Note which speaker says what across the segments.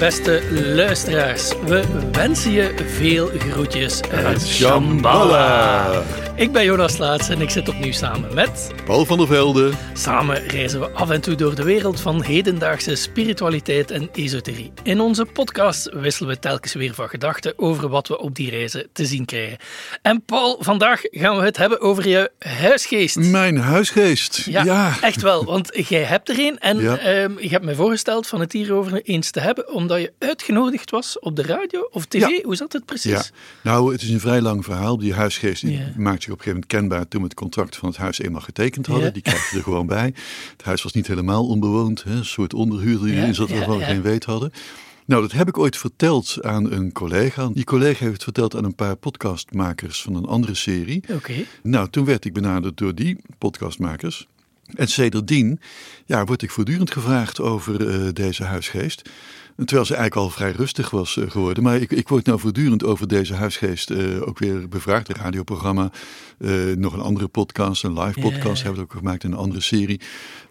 Speaker 1: beste luisteraars. We wensen je veel groetjes uit
Speaker 2: Shambhala.
Speaker 1: Ik ben Jonas Laats en ik zit opnieuw samen met...
Speaker 2: Paul van der Velde.
Speaker 1: Samen reizen we af en toe door de wereld van hedendaagse spiritualiteit en esoterie. In onze podcast wisselen we telkens weer van gedachten over wat we op die reizen te zien krijgen. En Paul, vandaag gaan we het hebben over je huisgeest.
Speaker 2: Mijn huisgeest. Ja,
Speaker 1: echt wel. Want jij hebt er een en
Speaker 2: Ja.
Speaker 1: ehm, je hebt mij voorgesteld van het hierover eens te hebben, omdat je uitgenodigd was op de radio of tv.
Speaker 2: Ja.
Speaker 1: Hoe zat het precies?
Speaker 2: Ja, nou, het is een vrij lang verhaal. Die huisgeest die maakt op een gegeven moment kenbaar toen we het contract van het huis eenmaal getekend hadden.
Speaker 1: Ja.
Speaker 2: Die krijg je er gewoon bij. Het huis was niet helemaal onbewoond. Hè? Een soort onderhuur die erin zat waarvan we geen weet hadden. Nou, dat heb ik ooit verteld aan een collega. Die collega heeft het verteld aan een paar podcastmakers van een andere serie.
Speaker 1: Oké.
Speaker 2: Nou, toen werd ik benaderd door die podcastmakers. En sedertdien ja, word ik voortdurend gevraagd over eh, deze huisgeest. Terwijl ze eigenlijk al vrij rustig was eh, geworden. Maar ik, ik word nou voortdurend over deze huisgeest eh, ook weer bevraagd. Een radioprogramma, eh, nog een andere podcast, een live podcast hebben we ook gemaakt in een andere serie.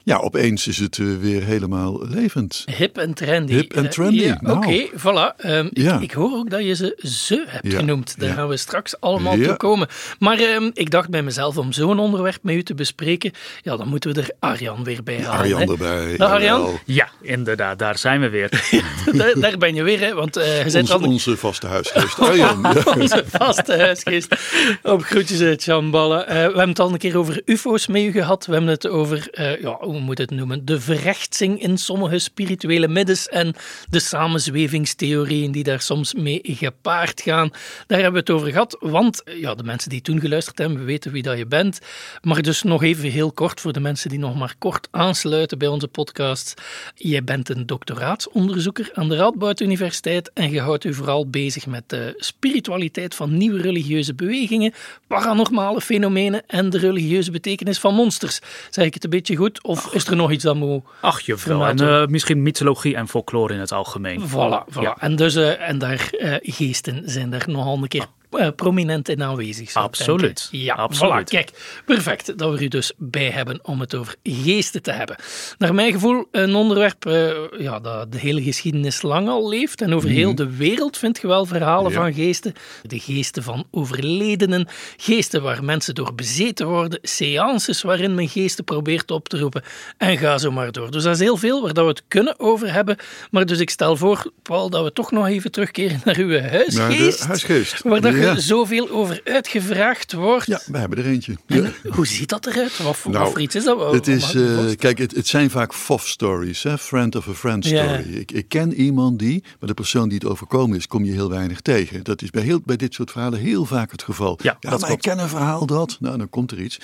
Speaker 2: Ja, opeens is het eh, weer helemaal levend.
Speaker 1: Hip en trendy.
Speaker 2: Hip en
Speaker 1: Eh,
Speaker 2: trendy,
Speaker 1: ja,
Speaker 2: nou.
Speaker 1: Oké, voilà. Ehm,
Speaker 2: Ja.
Speaker 1: ik, ik hoor ook dat je ze ze hebt
Speaker 2: Ja,
Speaker 1: genoemd. Daar
Speaker 2: ja.
Speaker 1: gaan we straks allemaal
Speaker 2: Ja.
Speaker 1: toe komen. Maar ehm, ik dacht bij mezelf om zo'n onderwerp met u te bespreken, ja, dan moeten we er Arjan weer bij halen.
Speaker 2: Arjan
Speaker 1: hè.
Speaker 2: erbij.
Speaker 1: Arjan.
Speaker 3: Ja, inderdaad, daar zijn we weer.
Speaker 1: daar, daar ben je weer, hè, want eh je al
Speaker 2: onze vaste huisgeest. Arjan. ja.
Speaker 1: onze vaste huisgeest. Op groetjes uit. Eh, we hebben het al een keer over UFO's met u gehad. We hebben het over, eh, ja, hoe moet het noemen, de verrechtsing in sommige spirituele middens en de samenzwevingstheorieën die daar soms mee gepaard gaan. Daar hebben we het over gehad, want ja, de mensen die toen geluisterd hebben, weten wie dat je bent. Maar dus nog even heel kort voor de mensen die nog maar kort aansluiten bij onze podcast. Jij bent een doctoraatsonderzoeker aan de Radboud Universiteit en je houdt u vooral bezig met de spiritualiteit van nieuwe religieuze bewegingen, paranormale fenomenen en de religieuze betekenis van monsters. Zeg ik het een beetje goed of is er nog iets dat moet...
Speaker 3: Ach, juffrouw. En eh, misschien mythologie en folklore in het algemeen.
Speaker 1: Voilà, voilà.
Speaker 3: Ja.
Speaker 1: En, dus, eh, en daar eh, geesten zijn daar nogal een keer prominent in aanwezig. ik
Speaker 3: Absoluut.
Speaker 1: Ja,
Speaker 3: Absoluut.
Speaker 1: Voilà, kijk, perfect dat we er u dus bij hebben om het over geesten te hebben. Naar mijn gevoel een onderwerp eh, ja, dat de hele geschiedenis lang al leeft. En over heel de wereld vind je wel verhalen
Speaker 2: Ja.
Speaker 1: van geesten. De geesten van overledenen, geesten waar mensen door bezeten worden, seances waarin men geesten probeert op te roepen. En ga zo maar door. Dus dat is heel veel waar dat we het kunnen over hebben. Maar dus ik stel voor, Paul, dat we toch nog even terugkeren naar uw huisgeest.
Speaker 2: De huisgeest.
Speaker 1: Waar dat
Speaker 2: Ja.
Speaker 1: zoveel over uitgevraagd wordt.
Speaker 2: Ja, we hebben er eentje. Ja.
Speaker 1: Hoe ziet dat eruit? Wat, voor-
Speaker 2: Nou,
Speaker 1: wat voor iets is dat?
Speaker 2: Het is, eh, kijk, het, het zijn vaak FOF-stories, hè? friend of a friend story. Ik, ik ken iemand die, maar de persoon die het overkomen is, kom je heel weinig tegen. Dat is bij, heel, bij dit soort verhalen heel vaak het geval.
Speaker 3: Ja, dat
Speaker 2: maar ik ken een verhaal dat, nou dan komt er iets.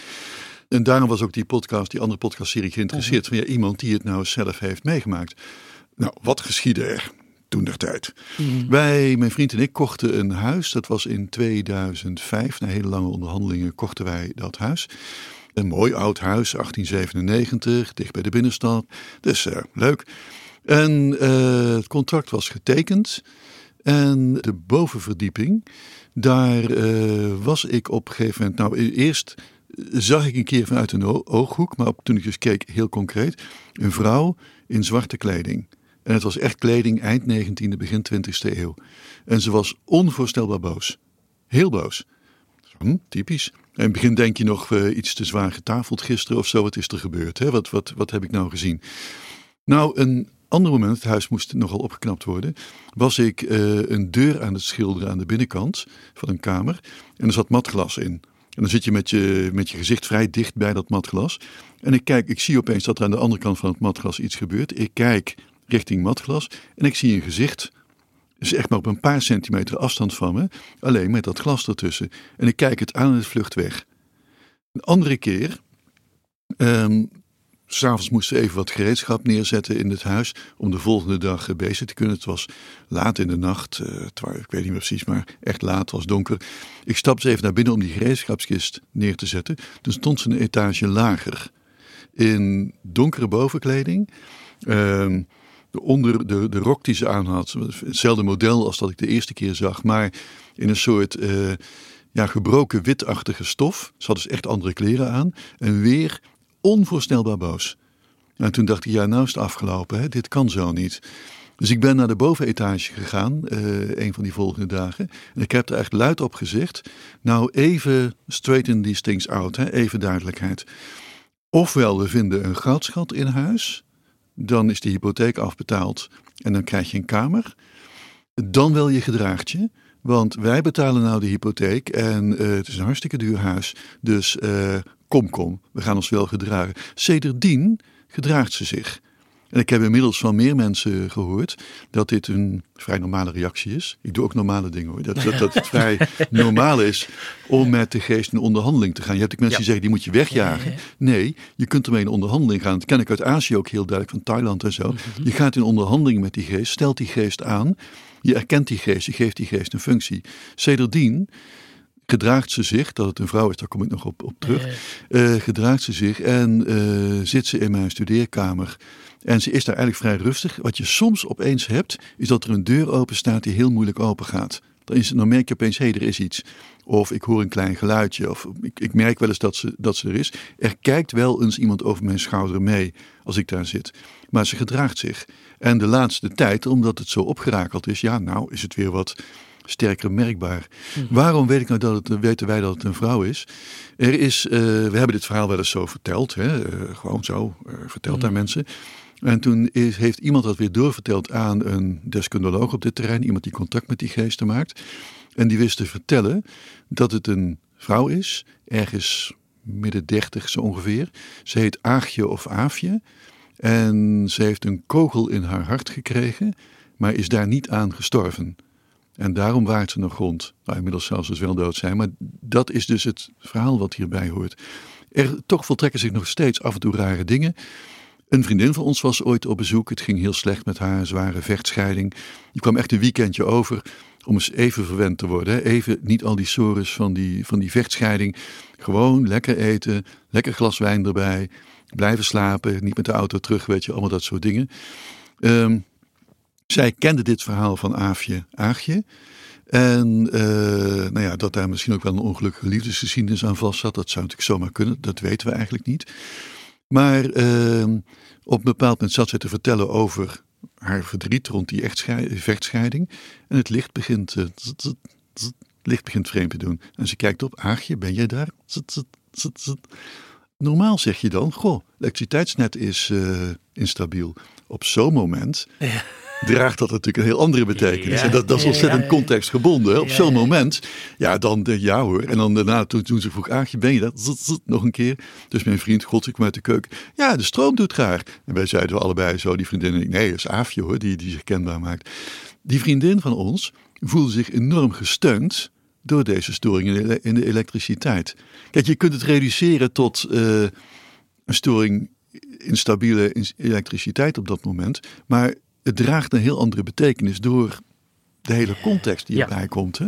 Speaker 2: En daarom was ook die podcast, die andere podcastserie geïnteresseerd. Van ja, iemand die het nou zelf heeft meegemaakt. Nou, wat geschiedde er toen der tijd? Wij, mijn vriend en ik, kochten een huis. Dat was in 2005. Na hele lange onderhandelingen kochten wij dat huis. Een mooi oud huis, 1897, dicht bij de binnenstad. Dus eh, leuk. En eh, het contract was getekend. En de bovenverdieping, daar eh, was ik op een gegeven moment. Nou, e- eerst zag ik een keer vanuit een ooghoek, maar op- toen ik eens keek, heel concreet, een vrouw in zwarte kleding. En het was echt kleding eind 19e, begin 20e eeuw. En ze was onvoorstelbaar boos. Heel boos. Hm, typisch. In het begin denk je nog eh, iets te zwaar getafeld gisteren of zo. Wat is er gebeurd? Hè? Wat, wat, wat heb ik nou gezien? Nou, een ander moment, het huis moest nogal opgeknapt worden, was ik eh, een deur aan het schilderen aan de binnenkant van een kamer. En er zat matglas in. En dan zit je met, je met je gezicht vrij dicht bij dat matglas. En ik kijk, ik zie opeens dat er aan de andere kant van het matglas iets gebeurt. Ik kijk richting matglas en ik zie een gezicht dus echt maar op een paar centimeter afstand van me. Alleen met dat glas ertussen. En ik kijk het aan en het vlucht weg. Een andere keer. ehm, S'avonds moesten we even wat gereedschap neerzetten in het huis. Om de volgende dag eh, bezig te kunnen. Het was laat in de nacht. wa- ik weet niet meer precies, maar echt laat. Het was donker. Ik stapte even naar binnen om die gereedschapskist neer te zetten. Toen stond ze een etage lager. In donkere bovenkleding. Ehm, de onder de, de rok die ze aan had, hetzelfde model als dat ik de eerste keer zag, maar in een soort eh, ja, gebroken witachtige stof. Ze had dus echt andere kleren aan. En weer onvoorstelbaar boos. En toen dacht ik, ja, nou is het afgelopen, hè? dit kan zo niet. Dus ik ben naar de bovenetage gegaan, uh, een van die volgende dagen. En ik heb er echt luid op gezegd, nou even straighten these things out, hè, even duidelijkheid. Ofwel we vinden een goudschat in huis, dan is de hypotheek afbetaald en dan krijg je een kamer. Dan wel je gedraagt je. Want wij betalen nou de hypotheek en uh, het is een hartstikke duur huis. Dus uh, kom, kom, we gaan ons wel gedragen. Sedertdien gedraagt ze zich. En ik heb inmiddels van meer mensen gehoord dat dit een vrij normale reactie is. Ik doe ook normale dingen hoor. Dat, dat, dat het vrij normaal is om met de geest in onderhandeling te gaan. Je hebt ook mensen die zeggen die moet je wegjagen. Nee, je kunt ermee in onderhandeling gaan. Dat ken ik uit Azië ook heel duidelijk, van Thailand en zo. Je gaat in onderhandeling met die geest, stelt die geest aan. Je erkent die geest, je geeft die geest een functie. Sedertdien gedraagt ze zich, dat het een vrouw is, daar kom ik nog op, op terug. Uh, gedraagt ze zich en uh, zit ze in mijn studeerkamer. En ze is daar eigenlijk vrij rustig. Wat je soms opeens hebt, is dat er een deur open staat die heel moeilijk open gaat. Dan, is, dan merk je opeens, hé, hey, er is iets. Of ik hoor een klein geluidje. Of ik, ik merk wel eens dat ze, dat ze er is. Er kijkt wel eens iemand over mijn schouder mee als ik daar zit. Maar ze gedraagt zich. En de laatste tijd, omdat het zo opgerakeld is, ja, nou is het weer wat sterker merkbaar. Mhm. Waarom weet ik nou dat het, weten wij dat het een vrouw is? Er is, uh, we hebben dit verhaal wel eens zo verteld, hè? Uh, gewoon zo, uh, verteld aan mhm. mensen. En toen is, heeft iemand dat weer doorverteld aan een deskundeloog op dit terrein, iemand die contact met die geesten maakt. En die wist te vertellen dat het een vrouw is, ergens midden dertig zo ongeveer. Ze heet Aagje of Aafje. En ze heeft een kogel in haar hart gekregen, maar is daar niet aan gestorven. En daarom waart ze nog rond. Nou, inmiddels zelfs dus wel dood zijn. Maar dat is dus het verhaal wat hierbij hoort. Er toch voltrekken zich nog steeds af en toe rare dingen. Een vriendin van ons was ooit op bezoek. Het ging heel slecht met haar, zware vechtscheiding. Die kwam echt een weekendje over om eens even verwend te worden. Even niet al die sores van die, van die vechtscheiding. Gewoon lekker eten, lekker glas wijn erbij. Blijven slapen, niet met de auto terug, weet je, allemaal dat soort dingen. Um, zij kende dit verhaal van Aafje Aagje. En uh, nou ja, dat daar misschien ook wel een ongelukkige liefdesgeschiedenis aan vast zat, dat zou natuurlijk zomaar kunnen. Dat weten we eigenlijk niet. Maar uh, op een bepaald moment zat zij te vertellen over haar verdriet rond die vechtscheiding. En het licht begint, uh, licht begint vreemd te doen. En ze kijkt op, Aagje, ben jij daar? Normaal zeg je dan, goh, elektriciteitsnet is uh, instabiel. Op zo'n moment ja draagt dat natuurlijk een heel andere betekenis. en dat, dat is ontzettend contextgebonden. Op zo'n moment, ja, dan ja hoor. En dan daarna, toen, toen ze vroeg, Aagje, ben je dat? nog een keer. Dus mijn vriend, god, ik kom uit de keuken. Ja, de stroom doet graag. En wij zeiden we allebei zo, die vriendin en ik, nee, dat is Aafje hoor, die, die zich kenbaar maakt. Die vriendin van ons voelde zich enorm gesteund door deze storing in de elektriciteit. Kijk, je kunt het reduceren tot uh, een storing in stabiele elektriciteit op dat moment. Maar het draagt een heel andere betekenis door de hele context die erbij komt. Hè?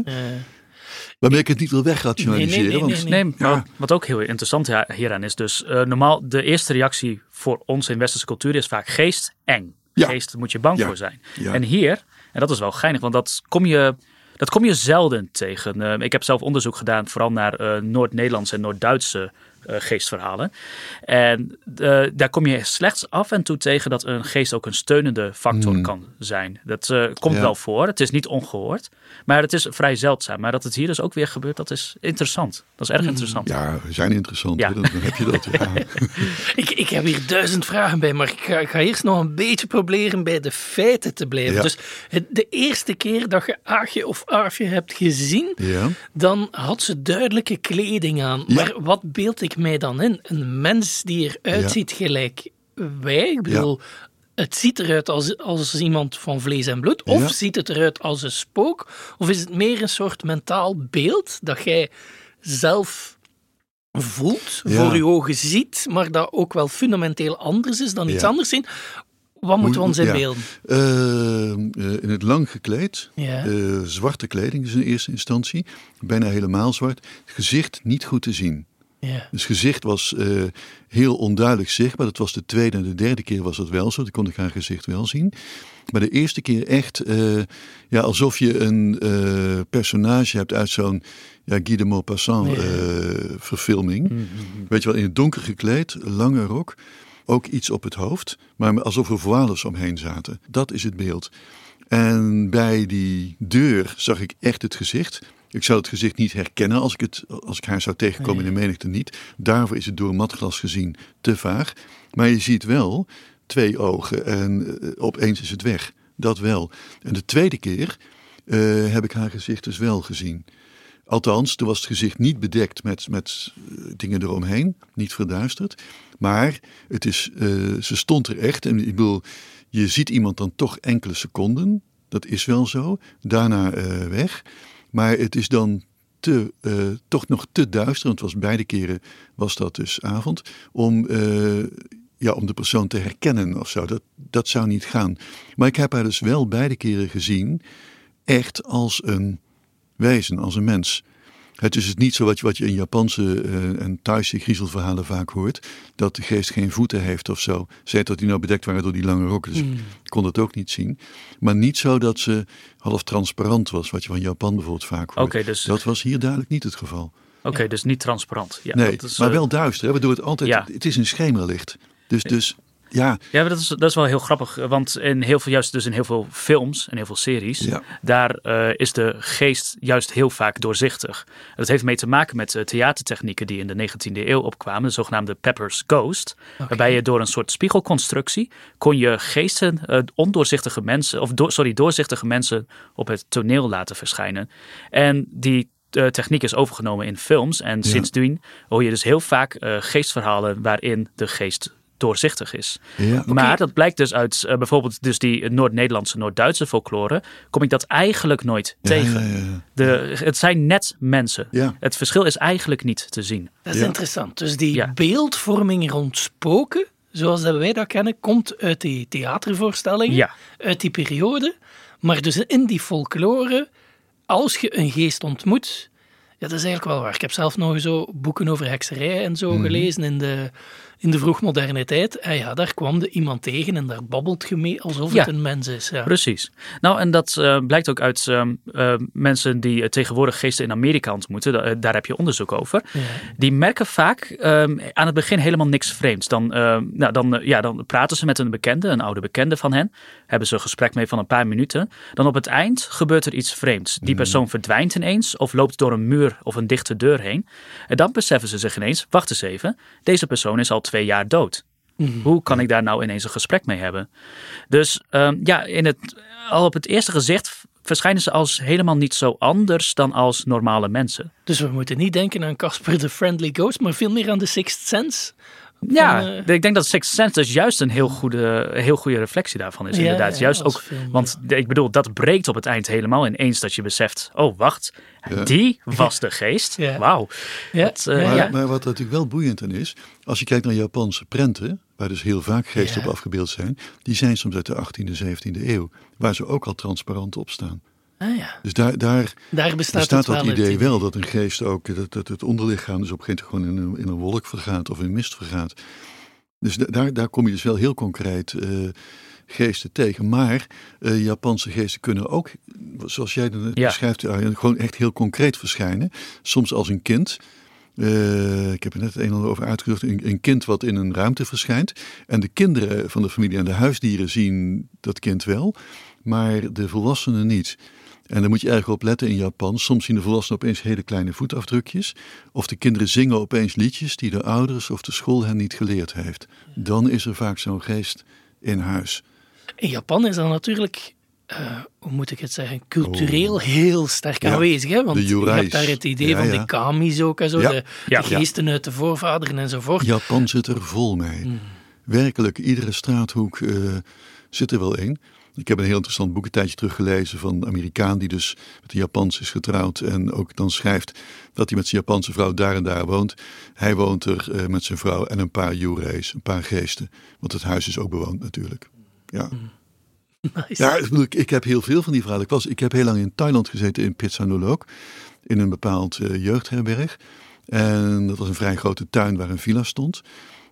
Speaker 2: Waarmee ik het niet wil wegrationaliseren.
Speaker 3: Nee, nee, nee, wat ook heel interessant hieraan is dus... Uh, normaal, de eerste reactie voor ons in westerse cultuur is vaak geest, eng. Geest, daar moet je bang voor zijn. En hier, en dat is wel geinig, want dat kom je... Dat kom je zelden tegen. Uh, ik heb zelf onderzoek gedaan, vooral naar uh, Noord-Nederlandse en Noord-Duitse geestverhalen. En uh, daar kom je slechts af en toe tegen dat een geest ook een steunende factor hmm. kan zijn. Dat uh, komt wel voor. Het is niet ongehoord. Maar het is vrij zeldzaam. Maar dat het hier dus ook weer gebeurt, dat is interessant. Dat is erg hmm. interessant.
Speaker 2: Ja, we zijn interessant. Ja. Dan, heb je dat. Ja.
Speaker 1: ik, ik heb hier duizend vragen bij, maar ik ga, ik ga eerst nog een beetje proberen bij de feiten te blijven. Dus de eerste keer dat je Aagje of Aafje hebt gezien, dan had ze duidelijke kleding aan. Maar wat beeld ik mij dan in? Een mens die eruit ziet gelijk wij. Ik bedoel, het ziet eruit als, als iemand van vlees en bloed. Of ziet het eruit als een spook? Of is het meer een soort mentaal beeld dat jij zelf voelt, voor je ogen ziet, maar dat ook wel fundamenteel anders is dan iets anders zien? Wat moeten we ons inbeelden?
Speaker 2: Uh, in het lang gekleed, uh, zwarte kleding is in eerste instantie, bijna helemaal zwart. gezicht niet goed te zien. Ja. Dus gezicht was uh, heel onduidelijk zichtbaar. Dat was de tweede en de derde keer was dat wel zo. Dan kon ik haar gezicht wel zien. Maar de eerste keer echt uh, ja, alsof je een uh, personage hebt uit zo'n ja, Guy de Maupassant ja. verfilming. Mm -hmm. Weet je wel, in het donker gekleed, lange rok. ook iets op het hoofd, maar alsof er voiles omheen zaten. Dat is het beeld. En bij die deur zag ik echt het gezicht. Ik zou het gezicht niet herkennen als ik, het, als ik haar zou tegenkomen in de menigte niet. Daarvoor is het door matglas gezien te vaag. Maar je ziet wel twee ogen en uh, opeens is het weg. Dat wel. En de tweede keer uh, heb ik haar gezicht dus wel gezien. Althans, toen was het gezicht niet bedekt met, met uh, dingen eromheen, niet verduisterd. Maar het is, ze stond er echt. En ik bedoel, je ziet iemand dan toch enkele seconden. Dat is wel zo. Daarna weg. Maar het is dan te, uh, toch nog te duister, want het was beide keren was dat dus avond, om, uh, ja, om de persoon te herkennen of zo. Dat, dat zou niet gaan. Maar ik heb haar dus wel beide keren gezien, echt als een wezen, als een mens. Het is dus niet zo wat je, wat je in Japanse uh, en Thaise griezelverhalen vaak hoort. Dat de geest geen voeten heeft of zo. Zij dat die nou bedekt waren door die lange rokken. Dus mm. ik kon dat ook niet zien. Maar niet zo dat ze half transparant was. Wat je van Japan bijvoorbeeld vaak hoort.
Speaker 3: Okay, dus...
Speaker 2: Dat was hier duidelijk niet het geval.
Speaker 3: Oké, okay, dus niet transparant. Ja,
Speaker 2: nee, is, maar uh... wel duister. Hè, waardoor het altijd... Ja. Het is een schemerlicht. Dus, dus ja,
Speaker 3: ja dat, is, dat is wel heel grappig. Want in heel veel, juist dus in heel veel films en heel veel series, ja. daar uh, is de geest juist heel vaak doorzichtig. Dat heeft mee te maken met uh, theatertechnieken die in de 19e eeuw opkwamen, de zogenaamde Pepper's Ghost. Okay. Waarbij je door een soort spiegelconstructie kon je geesten, uh, ondoorzichtige mensen, of do, sorry, doorzichtige mensen op het toneel laten verschijnen. En die techniek is overgenomen in films. En ja. sindsdien hoor je dus heel vaak uh, geestverhalen waarin de geest doorzichtig is.
Speaker 2: Ja.
Speaker 3: Maar okay. dat blijkt dus uit uh, bijvoorbeeld dus die Noord-Nederlandse, Noord-Duitse folklore, kom ik dat eigenlijk nooit
Speaker 2: ja,
Speaker 3: tegen.
Speaker 2: Ja,
Speaker 3: de, het zijn net mensen. Het verschil is eigenlijk niet te zien.
Speaker 1: Dat is interessant. Dus die beeldvorming rond spoken, zoals dat wij dat kennen, komt uit die theatervoorstellingen, uit die periode. Maar dus in die folklore, als je een geest ontmoet, ja, dat is eigenlijk wel waar. Ik heb zelf nog zo boeken over hekserij en zo mm -hmm. gelezen in de in de vroegmoderne tijd. En ja, daar kwam er iemand tegen en daar babbelt je mee alsof
Speaker 3: ja,
Speaker 1: het een mens is. Ja.
Speaker 3: Precies. Nou, en dat uh, blijkt ook uit uh, uh, mensen die uh, tegenwoordig geesten in Amerika ontmoeten. Da daar heb je onderzoek over. Ja. Die merken vaak ehm, aan het begin helemaal niks vreemds. Dan, ehm, nou, dan, ja, dan praten ze met een bekende, een oude bekende van hen. Hebben ze een gesprek mee van een paar minuten. Dan op het eind gebeurt er iets vreemds. Die persoon mm. verdwijnt ineens of loopt door een muur of een dichte deur heen. En dan beseffen ze zich ineens, wacht eens even, deze persoon is al twee jaar dood. Mm -hmm. Hoe kan ik daar nou ineens een gesprek mee hebben? Dus um, ja, in het, al op het eerste gezicht verschijnen ze als helemaal niet zo anders dan als normale mensen.
Speaker 1: Dus we moeten niet denken aan Casper the Friendly Ghost, maar veel meer aan de Sixth Sense.
Speaker 3: Ja, van, uh... ik denk dat Sixth Sense dus juist een heel goede, heel goede reflectie daarvan is. Ja, inderdaad. Ja, juist ook, film, want ja. ik bedoel, dat breekt op het eind helemaal ineens dat je beseft: oh wacht, die was de geest. Wauw.
Speaker 2: Dat, uh, maar, maar, wat natuurlijk wel boeiend aan is, als je kijkt naar Japanse prenten, waar dus heel vaak geesten op afgebeeld zijn, die zijn soms uit de 18e, 17e eeuw, waar ze ook al transparant op staan.
Speaker 1: Ah, ja.
Speaker 2: Dus daar, daar,
Speaker 1: daar bestaat,
Speaker 2: bestaat
Speaker 1: dat
Speaker 2: idee wel, dat een geest ook, dat, dat het onderlichaam dus op een gegeven moment gewoon in een, in een wolk vergaat of in mist vergaat. Dus daar, daar kom je dus wel heel concreet uh, geesten tegen. Maar uh, Japanse geesten kunnen ook, zoals jij het ja. beschrijft, gewoon echt heel concreet verschijnen. Soms als een kind. Uh, ik heb er net het een en ander over uitgezocht. Een, een, kind wat in een ruimte verschijnt. En de kinderen van de familie en de huisdieren zien dat kind wel. Maar de volwassenen niet. En daar moet je erg op letten in Japan. Soms zien de volwassenen opeens hele kleine voetafdrukjes. Of de kinderen zingen opeens liedjes die de ouders of de school hen niet geleerd heeft. Dan is er vaak zo'n geest in huis.
Speaker 1: In Japan is dat natuurlijk, uh, hoe moet ik het zeggen, cultureel oh. heel sterk ja, aanwezig. Hè? Want je hebt daar het idee ja, van ja. de kami's ook en zo, de, de, geesten uit de voorvaderen enzovoort.
Speaker 2: Japan zit er vol mee. Mm. Werkelijk, iedere straathoek uh, zit er wel één. Ik heb een heel interessant boek een tijdje teruggelezen van een Amerikaan die dus met een Japans is getrouwd en ook dan schrijft dat hij met zijn Japanse vrouw daar en daar woont. Hij woont er uh, met zijn vrouw en een paar jure's, een paar geesten, want het huis is ook bewoond natuurlijk. Ja.
Speaker 1: Nice.
Speaker 2: Ja, ik, ik heb heel veel van die verhalen. Ik, was, ik heb heel lang in Thailand gezeten in Pitsanulok, in een bepaald uh, jeugdherberg. En dat was een vrij grote tuin waar een villa stond.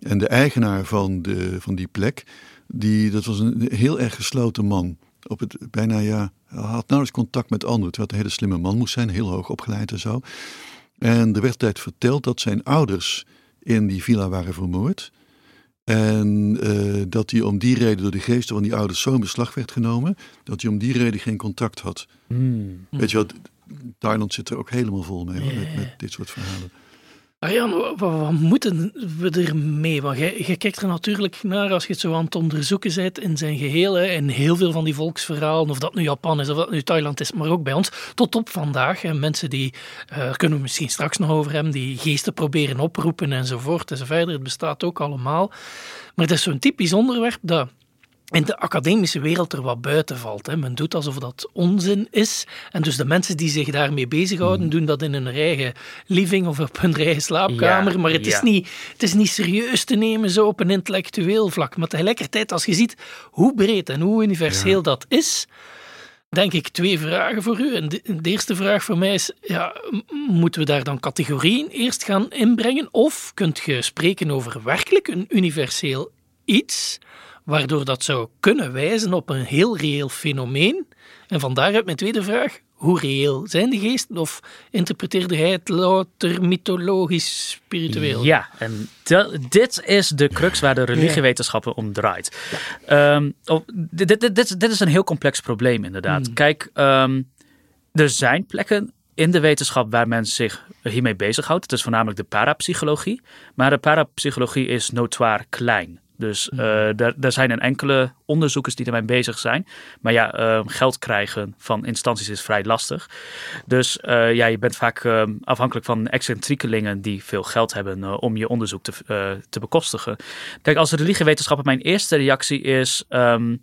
Speaker 2: En de eigenaar van, de, van die plek, die, dat was een heel erg gesloten man. Op het, bijna, ja, hij had nauwelijks contact met anderen. Terwijl het een hele slimme man moest zijn, heel hoog opgeleid en zo. En er werd tijd verteld dat zijn ouders in die villa waren vermoord. En uh, dat hij om die reden door de geesten van die ouders zo in beslag werd genomen, dat hij om die reden geen contact had. Hmm. Weet je wat, Thailand zit er ook helemaal vol mee hoor, met, met dit soort verhalen.
Speaker 1: Arjan, wat, moeten we ermee? Want je, kijkt er natuurlijk naar als je het zo aan het onderzoeken bent in zijn geheel. In heel veel van die volksverhalen, of dat nu Japan is of dat nu Thailand is, maar ook bij ons, tot op vandaag. Mensen die, uh, daar kunnen we misschien straks nog over hebben, die geesten proberen oproepen enzovoort enzovoort. Het bestaat ook allemaal. Maar het is zo'n typisch onderwerp dat in de academische wereld er wat buiten valt. Hè. Men doet alsof dat onzin is. En dus de mensen die zich daarmee bezighouden, hmm. doen dat in hun eigen living of op hun eigen slaapkamer. maar het, is niet, het is niet serieus te nemen zo op een intellectueel vlak. Maar tegelijkertijd, als je ziet hoe breed en hoe universeel dat is, denk ik twee vragen voor u. En de, de, eerste vraag voor mij is, ja, moeten we daar dan categorieën eerst gaan inbrengen? Of kunt je spreken over werkelijk een universeel iets waardoor dat zou kunnen wijzen op een heel reëel fenomeen. En vandaar uit mijn tweede vraag, hoe reëel zijn de geesten of interpreteerde hij het louter mythologisch spiritueel?
Speaker 3: Ja, en dit is de crux waar de religiewetenschappen om draait. Ehm, dit, dit, dit, dit, is een heel complex probleem inderdaad. Hmm. Kijk, ehm, er zijn plekken in de wetenschap waar men zich hiermee bezighoudt. Het is voornamelijk de parapsychologie. Maar de parapsychologie is notoir klein. Dus uh, daar, daar zijn een enkele onderzoekers die ermee bezig zijn. Maar ja, ehm, geld krijgen van instanties is vrij lastig. Dus uh, ja, je bent vaak uh, afhankelijk van excentriekelingen die veel geld hebben eh, om je onderzoek te, te bekostigen. Kijk, als religiewetenschappen mijn eerste reactie is um,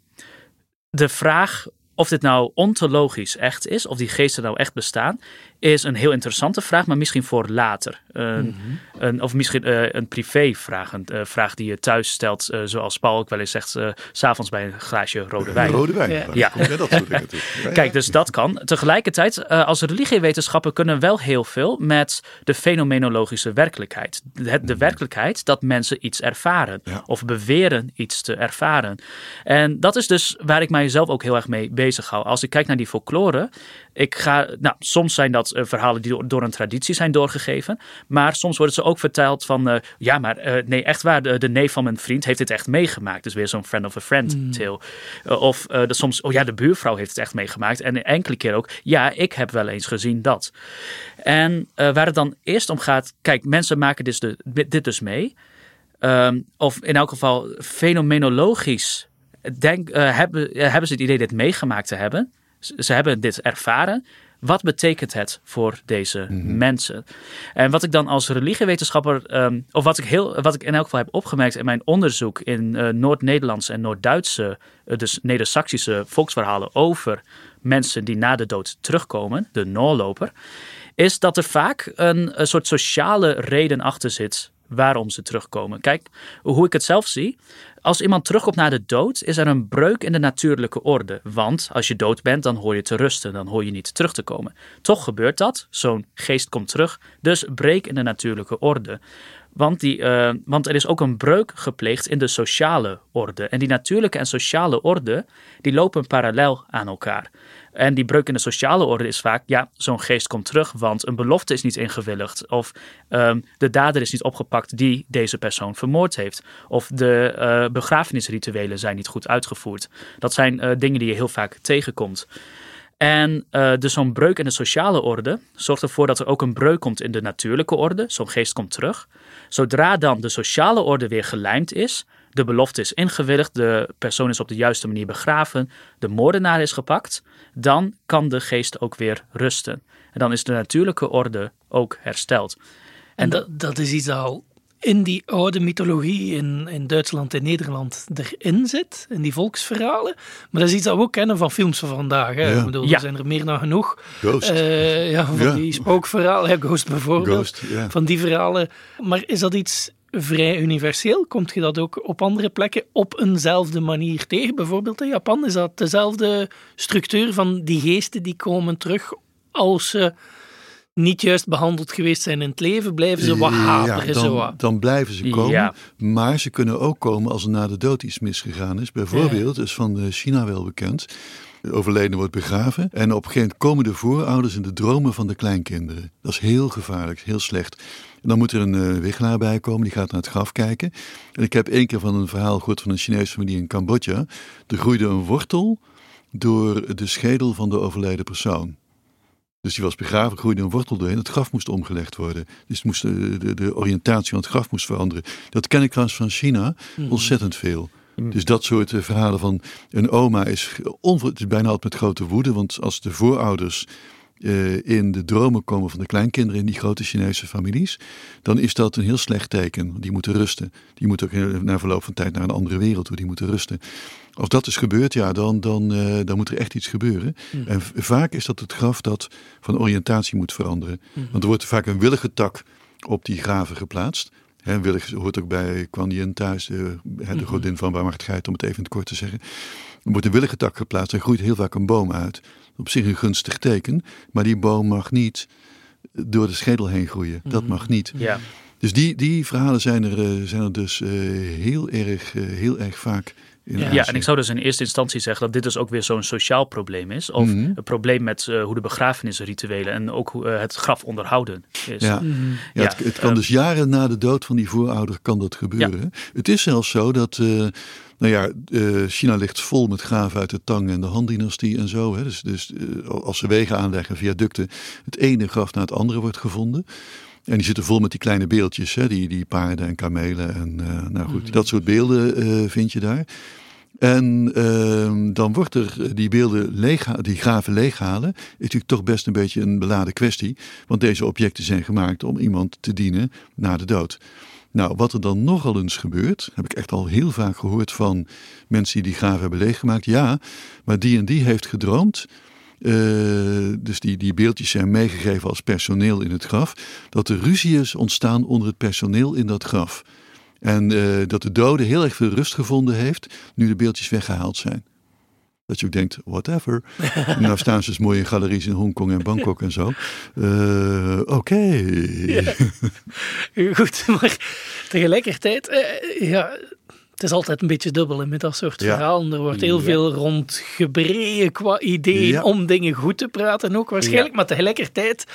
Speaker 3: de vraag of dit nou ontologisch echt is, of die geesten nou echt bestaan, is een heel interessante vraag, maar misschien voor later. Een, mhm. een, of misschien uh, een privévraag, een uh, vraag die je thuis stelt, uh, zoals Paul ook wel eens zegt, s s'avonds bij een glaasje rode wijn.
Speaker 2: Rode wijn, ja. ja. ja. dat soort dingen
Speaker 3: Kijk, dus dat kan. Tegelijkertijd, als religiewetenschappen kunnen wel heel veel met de fenomenologische werkelijkheid. De, de mhm. werkelijkheid dat mensen iets ervaren, of beweren iets te ervaren. En dat is dus waar ik mijzelf ook heel erg mee bezig hou. Als ik kijk naar die folklore, ik ga, nou, soms zijn dat uh, verhalen die door, een traditie zijn doorgegeven. Maar soms worden ze ook verteld van, uh, ja, maar uh, nee, echt waar, de, de, neef van mijn vriend heeft dit echt meegemaakt. Dus weer zo'n friend of a friend mm. tale. of de, soms, oh ja, de buurvrouw heeft het echt meegemaakt. En enkele keer ook, ja, ik heb wel eens gezien dat. En waar het dan eerst om gaat, kijk, mensen maken dit, de, dit dus mee. Um, of in elk geval fenomenologisch denk, hebben, hebben ze het idee dit meegemaakt te hebben ze hebben dit ervaren. Wat betekent het voor deze mhm. mensen? En wat ik dan als religiewetenschapper, ehm, of wat ik, heel, wat ik in elk geval heb opgemerkt in mijn onderzoek in uh, Noord-Nederlandse en Noord-Duitse, uh, dus Neder-Saxische volksverhalen over mensen die na de dood terugkomen, de noorloper, is dat er vaak een, een soort sociale reden achter zit waarom ze terugkomen. Kijk, hoe ik het zelf zie. Als iemand terugkomt naar de dood, is er een breuk in de natuurlijke orde. Want als je dood bent, dan hoor je te rusten, dan hoor je niet terug te komen. Toch gebeurt dat, zo'n geest komt terug, dus breek in de natuurlijke orde. Want, die, uh, want er is ook een breuk gepleegd in de sociale orde. En die natuurlijke en sociale orde, die lopen parallel aan elkaar. En die breuk in de sociale orde is vaak, ja, zo'n geest komt terug, want een belofte is niet ingewilligd. Of um, de dader is niet opgepakt die deze persoon vermoord heeft. Of de uh, begrafenisrituelen zijn niet goed uitgevoerd. Dat zijn uh, dingen die je heel vaak tegenkomt. En uh, dus zo'n breuk in de sociale orde zorgt ervoor dat er ook een breuk komt in de natuurlijke orde. Zo'n geest komt terug. Zodra dan de sociale orde weer gelijmd is, de belofte is ingewilligd, de persoon is op de juiste manier begraven, de moordenaar is gepakt, dan kan de geest ook weer rusten. En dan is de natuurlijke orde ook hersteld.
Speaker 1: En, dat, dat is iets al in die oude mythologie in, in Duitsland en Nederland erin zit, in die volksverhalen. Maar dat is iets dat we ook kennen van films van vandaag. Hè. Ja. Bedoel, Er zijn er meer dan genoeg.
Speaker 2: Ghost.
Speaker 1: Uh, ja, van die spookverhalen. Ghost bijvoorbeeld. Ghost, van die verhalen. Maar is dat iets vrij universeel? Komt je dat ook op andere plekken op eenzelfde manier tegen? Bijvoorbeeld in Japan is dat dezelfde structuur van die geesten die komen terug als ze niet juist behandeld geweest zijn in het leven, blijven ze wat hateren. Ja,
Speaker 2: dan, dan, blijven ze komen, maar ze kunnen ook komen als er na de dood iets misgegaan is. Bijvoorbeeld, is van China wel bekend, De overledene wordt begraven. En op een gegeven moment komen de voorouders in de dromen van de kleinkinderen. Dat is heel gevaarlijk, heel slecht. En dan moet er een uh, wichelaar bij komen, die gaat naar het graf kijken. En ik heb één keer van een verhaal gehoord van een Chinese familie in Cambodja. Er groeide een wortel door de schedel van de overleden persoon. Dus die was begraven, groeide een wortel doorheen. Het graf moest omgelegd worden. Dus moest de, de, de oriëntatie van het graf moest veranderen. Dat ken ik trouwens van China hmm. ontzettend veel. Hmm. Dus dat soort eh, verhalen van een oma is, het is bijna altijd met grote woede. Want als de voorouders uh, in de dromen komen van de kleinkinderen in die grote Chinese families, dan is dat een heel slecht teken. Die moeten rusten. Die moeten ook na verloop van tijd naar een andere wereld toe. Die moeten rusten. Als dat is gebeurd, ja, dan, dan, uh, dan moet er echt iets gebeuren. Hmm. En vaak is dat het graf dat van oriëntatie moet veranderen. Hmm. Want er wordt vaak een willige tak op die graven geplaatst. He, willig hoort ook bij Kuan Yin thuis, de, de hmm. godin van barmhartigheid, om het even in het kort te zeggen. Er wordt een willige tak geplaatst en groeit heel vaak een boom uit. Op zich een gunstig teken, maar die boom mag niet door de schedel heen groeien. Dat mag niet.
Speaker 3: Ja.
Speaker 2: Dus die, die verhalen zijn er, eh, zijn er dus uh, heel, erg, uh, heel erg vaak
Speaker 3: ja. en ik zou dus in eerste instantie zeggen dat dit dus ook weer zo'n sociaal probleem is. Of mm een probleem met uh, hoe de begrafenisrituelen en ook hoe, uh, het graf onderhouden is.
Speaker 2: Ja, mm ja, het, het, kan dus jaren na de dood van die voorouder kan dat gebeuren. Het is zelfs zo dat... Uh, nou ja, China ligt vol met graven uit de Tang en de Han-dynastie en zo. Hè. Dus, dus als ze wegen aanleggen, viaducten, het ene graf na het andere wordt gevonden. En die zitten vol met die kleine beeldjes, hè, die, die paarden en kamelen. En uh, nou goed, mm. dat soort beelden uh, vind je daar. En uh, dan wordt er die beelden leeg, die graven leeghalen, is natuurlijk toch best een beetje een beladen kwestie. Want deze objecten zijn gemaakt om iemand te dienen na de dood. Nou, wat er dan nogal eens gebeurt, heb ik echt al heel vaak gehoord van mensen die die graven hebben leeggemaakt. Ja, maar die en die heeft gedroomd uh, dus die, die beeldjes zijn meegegeven als personeel in het graf. Dat er ruzie is ontstaan onder het personeel in dat graf. En uh, dat de dode heel erg veel rust gevonden heeft nu de beeldjes weggehaald zijn. Dat je ook denkt, whatever. nou staan ze dus mooi in galeries in Hongkong en Bangkok en zo. Uh, Oké. Okay.
Speaker 1: Ja. Goed, maar tegelijkertijd, ja, het is altijd een beetje dubbel met dat soort verhalen. Er wordt heel veel rond gebreien qua ideeën om dingen goed te praten ook waarschijnlijk. Maar tegelijkertijd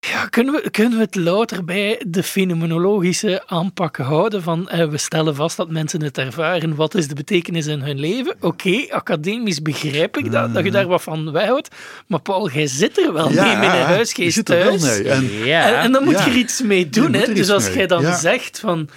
Speaker 1: ja, kunnen, we, kunnen we het louter bij de fenomenologische aanpak houden van eh, we stellen vast dat mensen het ervaren, wat is de betekenis in hun leven? Oké, academisch begrijp ik dat, dat je daar wat van weghoudt, maar Paul, jij zit er wel mee met een huisgeest thuis. En, ja. en, dan moet je er iets mee doen. Hè? Dus als jij dan zegt van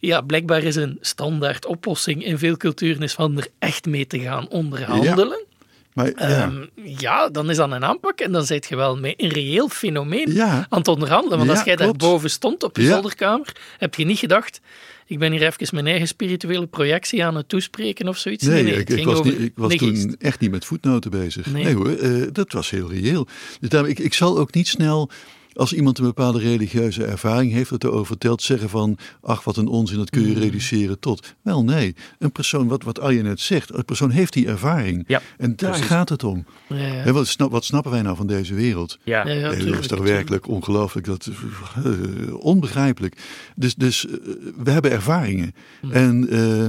Speaker 1: ja, blijkbaar is een standaard oplossing in veel culturen is van er echt mee te gaan onderhandelen. Maar, ja. Ehm, ja. dan is dat een aanpak en dan zit je wel met een reëel fenomeen aan het onderhandelen. Want als jij daar boven stond op je zolderkamer, heb je niet gedacht, ik ben hier even mijn eigen spirituele projectie aan het toespreken of zoiets.
Speaker 2: Nee, nee, ik, ik, was, niet, ik was toen echt niet met voetnoten bezig. Nee, hoor, uh, dat was heel reëel. Dus daarom, ik, ik zal ook niet snel als iemand een bepaalde religieuze ervaring heeft, het erover vertelt, zeggen van, ach wat een onzin, dat kun je mm. reduceren tot. Wel nee, een persoon, wat, wat Arjen net zegt, een persoon heeft die ervaring. Ja, en daar gaat het om. Ja, ja. wat, snap, wat, snappen wij nou van deze wereld? Ja, ja, ja dat is toch werkelijk ongelooflijk, dat, uh, onbegrijpelijk. Dus, dus uh, we hebben ervaringen. Mm. En... Uh,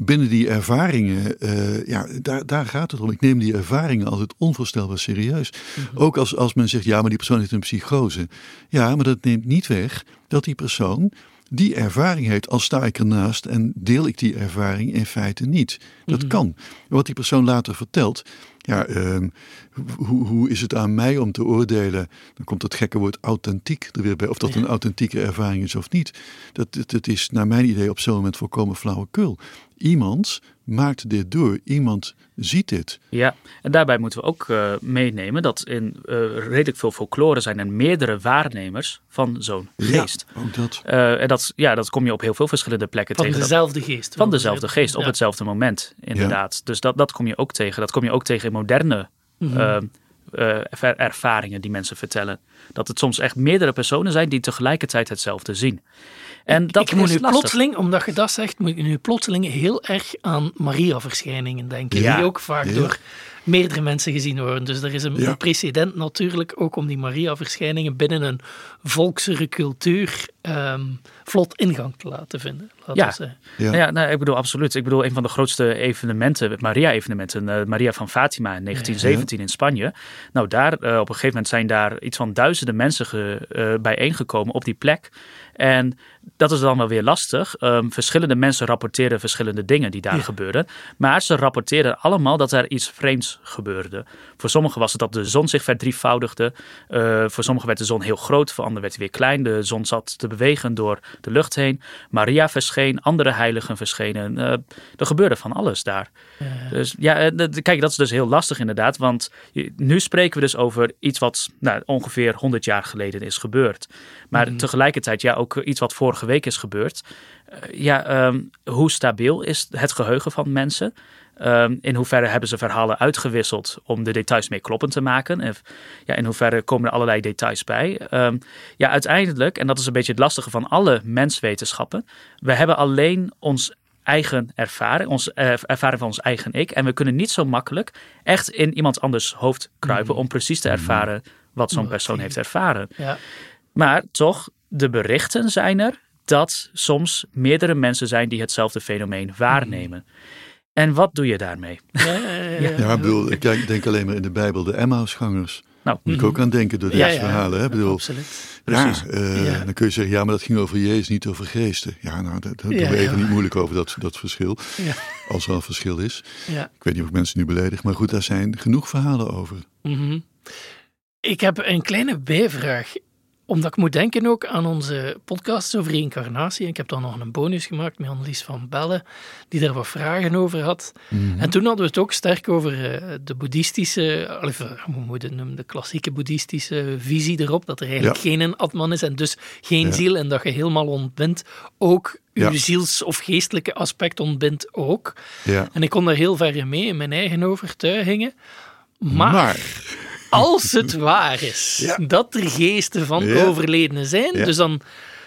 Speaker 2: binnen die ervaringen, uh, ja, daar, daar gaat het om. Ik neem die ervaringen altijd onvoorstelbaar serieus. Mhm. Ook als, als men zegt, ja, maar die persoon heeft een psychose. Ja, maar dat neemt niet weg dat die persoon die ervaring heeft, al sta ik ernaast en deel ik die ervaring in feite niet. Dat mhm. kan. Wat die persoon later vertelt, ja, uh, hoe, hoe is het aan mij om te oordelen? Dan komt het gekke woord authentiek er weer bij. Of dat een authentieke ervaring is of niet. Dat, dat, dat is naar mijn idee op zo'n moment volkomen flauwekul. Iemand maakt dit door. Iemand ziet dit.
Speaker 3: Ja, en daarbij moeten we ook uh, meenemen dat in uh, redelijk veel folklore zijn er meerdere waarnemers van zo'n geest.
Speaker 2: Ja, ook dat.
Speaker 3: Uh, en dat, ja, dat kom je op heel veel verschillende plekken
Speaker 1: van
Speaker 3: tegen.
Speaker 1: Van dezelfde geest.
Speaker 3: Van dezelfde geest, op hetzelfde moment, inderdaad. Dus dat, dat kom je ook tegen. Dat kom je ook tegen in moderne mm ervaringen die mensen vertellen. Dat het soms echt meerdere personen zijn die tegelijkertijd hetzelfde zien.
Speaker 1: En dat ik moet nu plotseling, omdat je dat zegt, moet ik nu plotseling heel erg aan Maria-verschijningen denken. Die ook vaak door meerdere mensen gezien worden. Dus er is een, precedent natuurlijk ook om die Maria-verschijningen binnen een volksere cultuur ehm, vlot ingang te laten vinden.
Speaker 3: Ja, ja. ja nou, ik bedoel absoluut. Ik bedoel, een van de grootste evenementen, Maria-evenementen, uh, Maria van Fatima in 1917 in Spanje. Nou, daar uh, op een gegeven moment zijn daar iets van duizenden mensen ge, uh, bijeengekomen op die plek. En dat is dan wel weer lastig. Um, verschillende mensen rapporteren verschillende dingen die daar gebeurden. Maar ze rapporteerden allemaal dat er iets vreemds gebeurde. Voor sommigen was het dat de zon zich verdrievoudigde. Uh, voor sommigen werd de zon heel groot, voor anderen werd hij weer klein. De zon zat te bewegen door de lucht heen. Maria verscheen, andere heiligen verschenen. Uh, er gebeurde van alles daar. Dus ja, eh, kijk, dat is dus heel lastig inderdaad. Want nu spreken we dus over iets wat nou, ongeveer 100 jaar geleden is gebeurd. Maar mhm. tegelijkertijd ja, ook iets wat vorige week is gebeurd. ja, ehm, hoe stabiel is het geheugen van mensen? Um, in hoeverre hebben ze verhalen uitgewisseld om de details mee kloppend te maken? En, ja, in hoeverre komen er allerlei details bij? Um, ja, uiteindelijk, en dat is een beetje het lastige van alle menswetenschappen, we hebben alleen ons eigen ervaring, ons uh, ervaring van ons eigen ik. En we kunnen niet zo makkelijk echt in iemand anders hoofd kruipen mm. om precies te ervaren wat zo'n persoon heeft ervaren. Ja. Maar toch, de berichten zijn er dat soms meerdere mensen zijn die hetzelfde fenomeen waarnemen. Mm. En wat doe je daarmee?
Speaker 2: Ja, ja, ja. ik bedoel, ik denk alleen maar in de Bijbel, de Emmausgangers. Nou, moet ik ook aan denken door deze verhalen. Hè? Bedoel, absoluut. Ja, uh, dan kun je zeggen, ja, maar dat ging over Jezus, niet over geesten. Ja, nou, daar doen we even niet moeilijk over dat, dat verschil. Als er een verschil is. Ik weet niet of ik mensen nu beledig, maar goed, daar zijn genoeg verhalen over.
Speaker 1: Mm Ik heb een kleine bijvraag omdat ik moet denken ook aan onze podcast over reïncarnatie. Ik heb dan nog een bonus gemaakt met Annelies van Bellen, die daar wat vragen over had. Mhm. En toen hadden we het ook sterk over uh, de boeddhistische, of, hoe moet het noemen, de klassieke boeddhistische visie erop, dat er eigenlijk geen atman is en dus geen ziel en dat je helemaal ontbindt. Ook uw ziels- of geestelijke aspect ontbindt ook. En ik kon daar heel ver mee in mijn eigen overtuigingen. maar als het waar is dat er geesten van overledenen zijn, dus dan,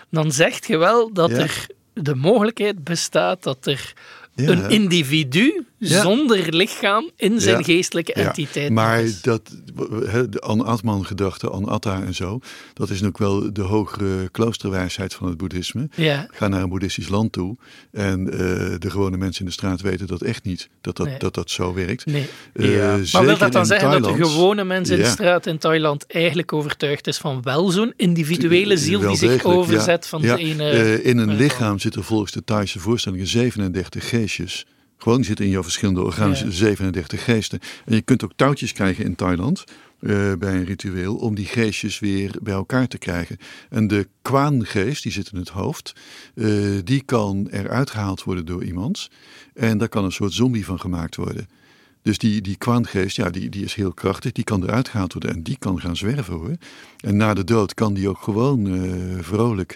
Speaker 1: dan zegt je wel dat er de mogelijkheid bestaat dat er een individu zonder lichaam in zijn geestelijke entiteit.
Speaker 2: Maar dat, de An-Atman-gedachte, An-Atta en zo, dat is ook wel de hogere kloosterwijsheid van het boeddhisme. Ga naar een boeddhistisch land toe en uh, de gewone mensen in de straat weten dat echt niet, dat dat, dat, dat zo werkt. Nee.
Speaker 1: Uh, maar wil dat dan zeggen dat de gewone mensen in de straat in Thailand eigenlijk overtuigd is van wel zo'n individuele ziel die zich overzet van de ene...
Speaker 2: Uh, in een lichaam zitten volgens de Thaise voorstellingen 37 geestjes. Gewoon zitten in jouw verschillende organen 37 geesten. En je kunt ook touwtjes krijgen in Thailand. Uh, bij een ritueel om die geestjes weer bij elkaar te krijgen. En de kwaangeest, die zit in het hoofd, uh, die kan eruit gehaald worden door iemand. En daar kan een soort zombie van gemaakt worden. Dus die, die kwaangeest, ja, die, die is heel krachtig, die kan eruit gehaald worden en die kan gaan zwerven hoor. En na de dood kan die ook gewoon uh, vrolijk,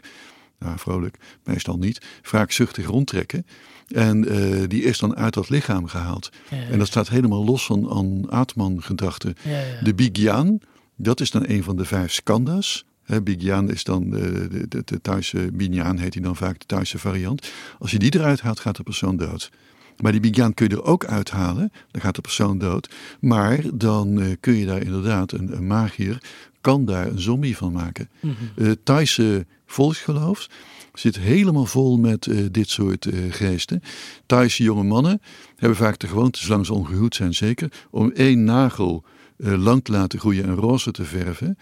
Speaker 2: nou vrolijk, meestal niet, wraakzuchtig rondtrekken. En uh, die is dan uit dat lichaam gehaald. En dat staat helemaal los van aan Atman-gedachten. De Bigyan, dat is dan een van de vijf skandas. Bigyan is dan de, de, de, de Thaise, Binyan heet hij dan vaak, de Thaise variant. Als je die eruit haalt, gaat de persoon dood. Maar die Bigyan kun je er ook uithalen, dan gaat de persoon dood. Maar dan uh, kun je daar inderdaad, een, een magier kan daar een zombie van maken. Mm -hmm. Thaise volksgeloof zit helemaal vol met uh, dit soort uh, geesten. Thaise jonge mannen hebben vaak de gewoonte, zolang ze ongehuwd zijn zeker, om één nagel uh, lang te laten groeien en roze te verven,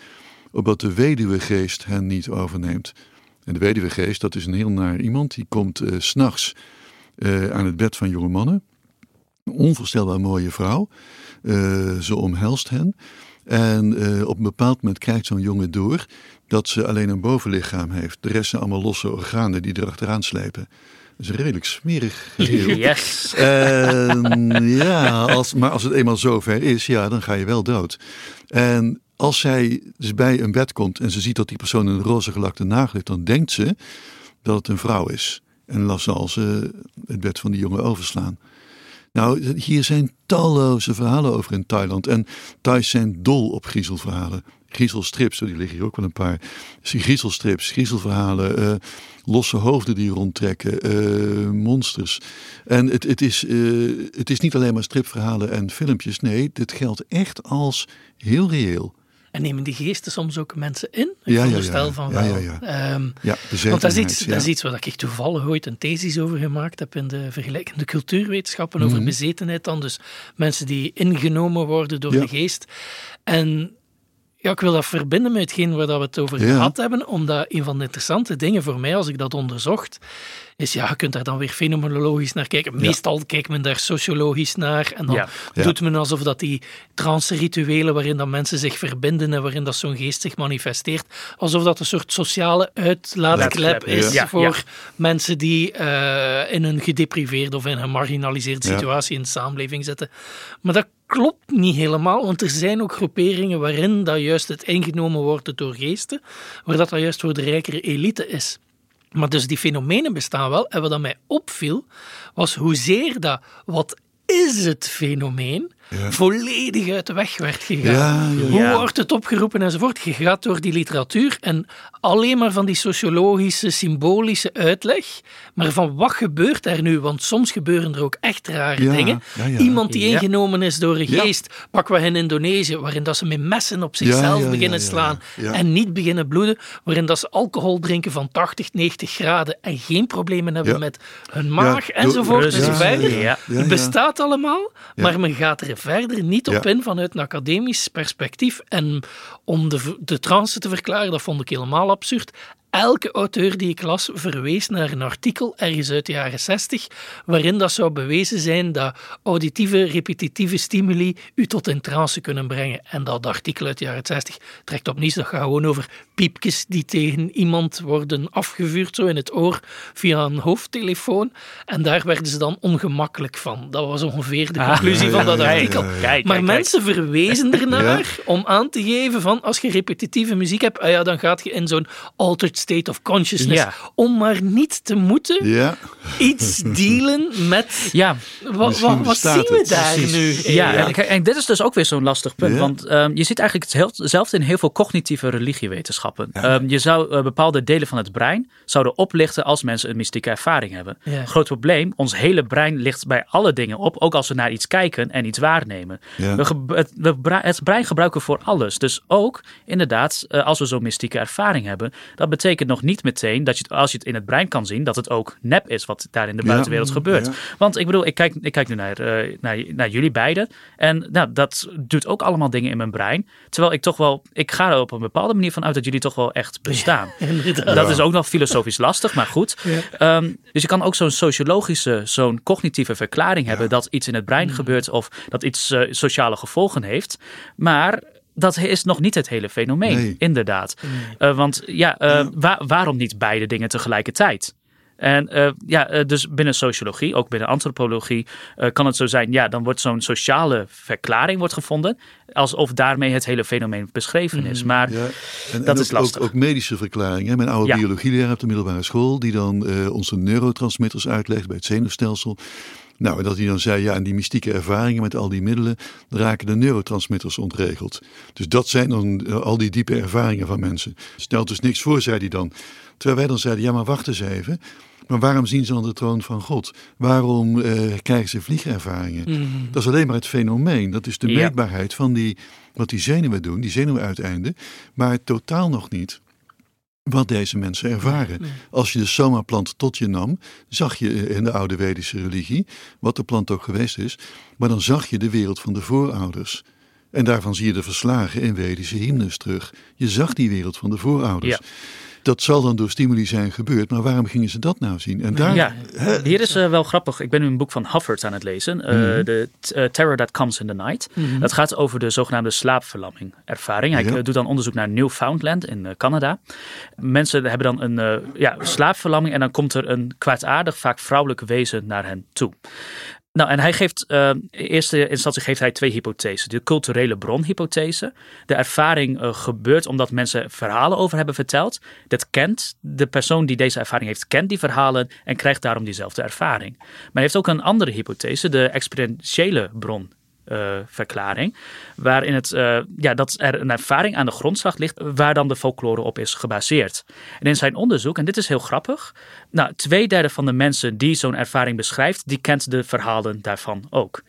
Speaker 2: opdat de weduwegeest hen niet overneemt. En de weduwegeest, dat is een heel naar iemand, die komt s s'nachts aan het bed van jonge mannen. Een onvoorstelbaar mooie vrouw. ze omhelst hen. En op een bepaald moment krijgt zo'n jongen door dat ze alleen een bovenlichaam heeft. De rest zijn allemaal losse organen die erachteraan slepen. Dat is een redelijk smerig geheel.
Speaker 3: Yes.
Speaker 2: En, ja, als, maar als het eenmaal zover is, ja, dan ga je wel dood. En als zij dus bij een bed komt en ze ziet dat die persoon een roze gelakte nagel heeft, dan denkt ze dat het een vrouw is. En dan zal ze het bed van die jongen overslaan. Nou, hier zijn talloze verhalen over in Thailand. En Thais zijn dol op griezelverhalen. griezelstrips, die liggen hier ook wel een paar. Griezelstrips, griezelverhalen, uh, losse hoofden die rondtrekken, uh, monsters. En het, het, is, uh, het is niet alleen maar stripverhalen en filmpjes. Nee, dit geldt echt als heel reëel.
Speaker 1: En nemen die geesten soms ook mensen in? Ik ja, ja, ja. van wel. Ja. Um,
Speaker 2: ja
Speaker 1: want dat is, iets, dat is iets waar ik toevallig ooit een thesis over gemaakt heb in de vergelijkende cultuurwetenschappen, over mhm. bezetenheid dan. Dus mensen die ingenomen worden door de geest. En ja, ik wil dat verbinden met hetgeen waar we het over gehad hebben, omdat een van de interessante dingen voor mij, als ik dat onderzocht, is ja, je kunt daar dan weer fenomenologisch naar kijken. Meestal kijkt men daar sociologisch naar en dan doet men alsof dat die trance-rituelen waarin dat mensen zich verbinden en waarin dat zo'n geest zich manifesteert, alsof dat een soort sociale uitlaatklep is voor mensen die uh, in een gedepriveerde of in een gemarginaliseerde situatie in de samenleving zitten. Maar dat klopt niet helemaal, want er zijn ook groeperingen waarin dat juist het ingenomen wordt door geesten, waar dat, dat juist voor de rijkere elite is. Maar dus die fenomenen bestaan wel. En wat mij opviel, was hoezeer dat wat is het fenomeen volledig uit de weg werd gegaan. Hoe wordt het opgeroepen enzovoort? Je gaat door die literatuur en alleen maar van die sociologische, symbolische uitleg. Maar van wat gebeurt er nu? Want soms gebeuren er ook echt rare dingen. Iemand die ingenomen is door een geest, pakken we in Indonesië, waarin dat ze met messen op zichzelf beginnen slaan en niet beginnen bloeden. Waarin dat ze alcohol drinken van 80, 90 graden en geen problemen hebben met hun maag enzovoort. enzovoort. Het bestaat allemaal, maar men gaat er verder niet op in vanuit een academisch perspectief. En om de, de trance te verklaren, dat vond ik helemaal absurd elke auteur die ik las verwees naar een artikel ergens uit de jaren 60 waarin dat zou bewezen zijn dat auditieve repetitieve stimuli u tot een trance kunnen brengen. En dat artikel uit de jaren 60 trekt op niets. Dat gaat gewoon over piepjes die tegen iemand worden afgevuurd zo in het oor via een hoofdtelefoon. En daar werden ze dan ongemakkelijk van. Dat was ongeveer de ah. conclusie van dat artikel. maar mensen verwezen ernaar om aan te geven van als je repetitieve muziek hebt, ah ja, dan gaat je in zo'n altered state of consciousness. Om maar niet te moeten iets dealen met. Ja, wat, wat, zien we daar nu?
Speaker 3: Ja, en, en, dit is dus ook weer zo'n lastig punt. Want um, je ziet eigenlijk hetzelfde in heel veel cognitieve religiewetenschappen. Um, je zou uh, bepaalde delen van het brein zouden oplichten als mensen een mystieke ervaring hebben. Groot probleem, ons hele brein ligt bij alle dingen op, ook als we naar iets kijken en iets waarnemen. We, het, we, het brein gebruiken we voor alles. Dus ook inderdaad, uh, als we zo'n mystieke ervaring hebben, dat betekent nog niet meteen dat je, als je het in het brein kan zien, dat het ook nep is wat daar in de buitenwereld gebeurt. Want ik bedoel, ik kijk, ik kijk nu naar, uh, naar, naar jullie beiden. En nou, dat doet ook allemaal dingen in mijn brein. Terwijl ik toch wel, ik ga er op een bepaalde manier van uit dat jullie toch wel echt bestaan. dat is ook nog filosofisch lastig, maar goed. Um, dus je kan ook zo'n sociologische, zo'n cognitieve verklaring hebben dat iets in het brein mm. gebeurt of dat iets uh, sociale gevolgen heeft. Maar dat is nog niet het hele fenomeen, inderdaad. Uh, want ja, uh, waarom niet beide dingen tegelijkertijd? En uh, ja, dus binnen sociologie, ook binnen antropologie, kan het zo zijn, ja, dan wordt zo'n sociale verklaring wordt gevonden, alsof daarmee het hele fenomeen beschreven is. Mm. Maar ja, en, dat is lastig.
Speaker 2: Ook, ook, medische verklaringen. Mijn oude ja. biologieleraar op de middelbare school, die dan onze neurotransmitters uitlegt bij het zenuwstelsel. Nou, en dat hij dan zei, ja, en die mystieke ervaringen met al die middelen, raken de neurotransmitters ontregeld. Dus dat zijn dan eh, al die diepe ervaringen van mensen. Stelt dus niks voor, zei hij dan. Terwijl wij dan zeiden, ja, maar wacht eens even. Maar waarom zien ze dan de troon van God? Waarom uh, krijgen ze vliegervaringen? Mhm. Dat is alleen maar het fenomeen. Dat is de meetbaarheid van die, wat die zenuwen doen, die zenuwuiteinden. Maar totaal nog niet wat deze mensen ervaren. Als je de soma-plant tot je nam, zag je in de oude Vedische religie, wat de plant ook geweest is, maar dan zag je de wereld van de voorouders. En daarvan zie je de verslagen in Vedische hymnes terug. Je zag die wereld van de voorouders. Ja. Dat zal dan door stimuli zijn gebeurd, maar waarom gingen ze dat nou zien? En daar,
Speaker 3: ja, hier is uh, wel grappig. Ik ben nu een boek van Hufford aan het lezen. Uh, De uh, Terror That Comes in the Night. Mm Dat gaat over de zogenaamde slaapverlamming ervaring. Hij doet dan onderzoek naar Newfoundland in Canada. Mensen hebben dan een ja, slaapverlamming en dan komt er een kwaadaardig, vaak vrouwelijk wezen naar hen toe. Nou, en hij geeft, uh, in eerste instantie geeft hij twee hypothesen. De culturele bronhypothese. De ervaring uh, gebeurt omdat mensen verhalen over hebben verteld. Dat kent, de persoon die deze ervaring heeft, kent die verhalen en krijgt daarom diezelfde ervaring. Maar hij heeft ook een andere hypothese, de experientiële bron verklaring. Waarin het, ja, dat er een ervaring aan de grondslag ligt waar dan de folklore op is gebaseerd. En in zijn onderzoek, en dit is heel grappig, nou, twee derde van de mensen die zo'n ervaring beschrijft, die kent de verhalen daarvan ook.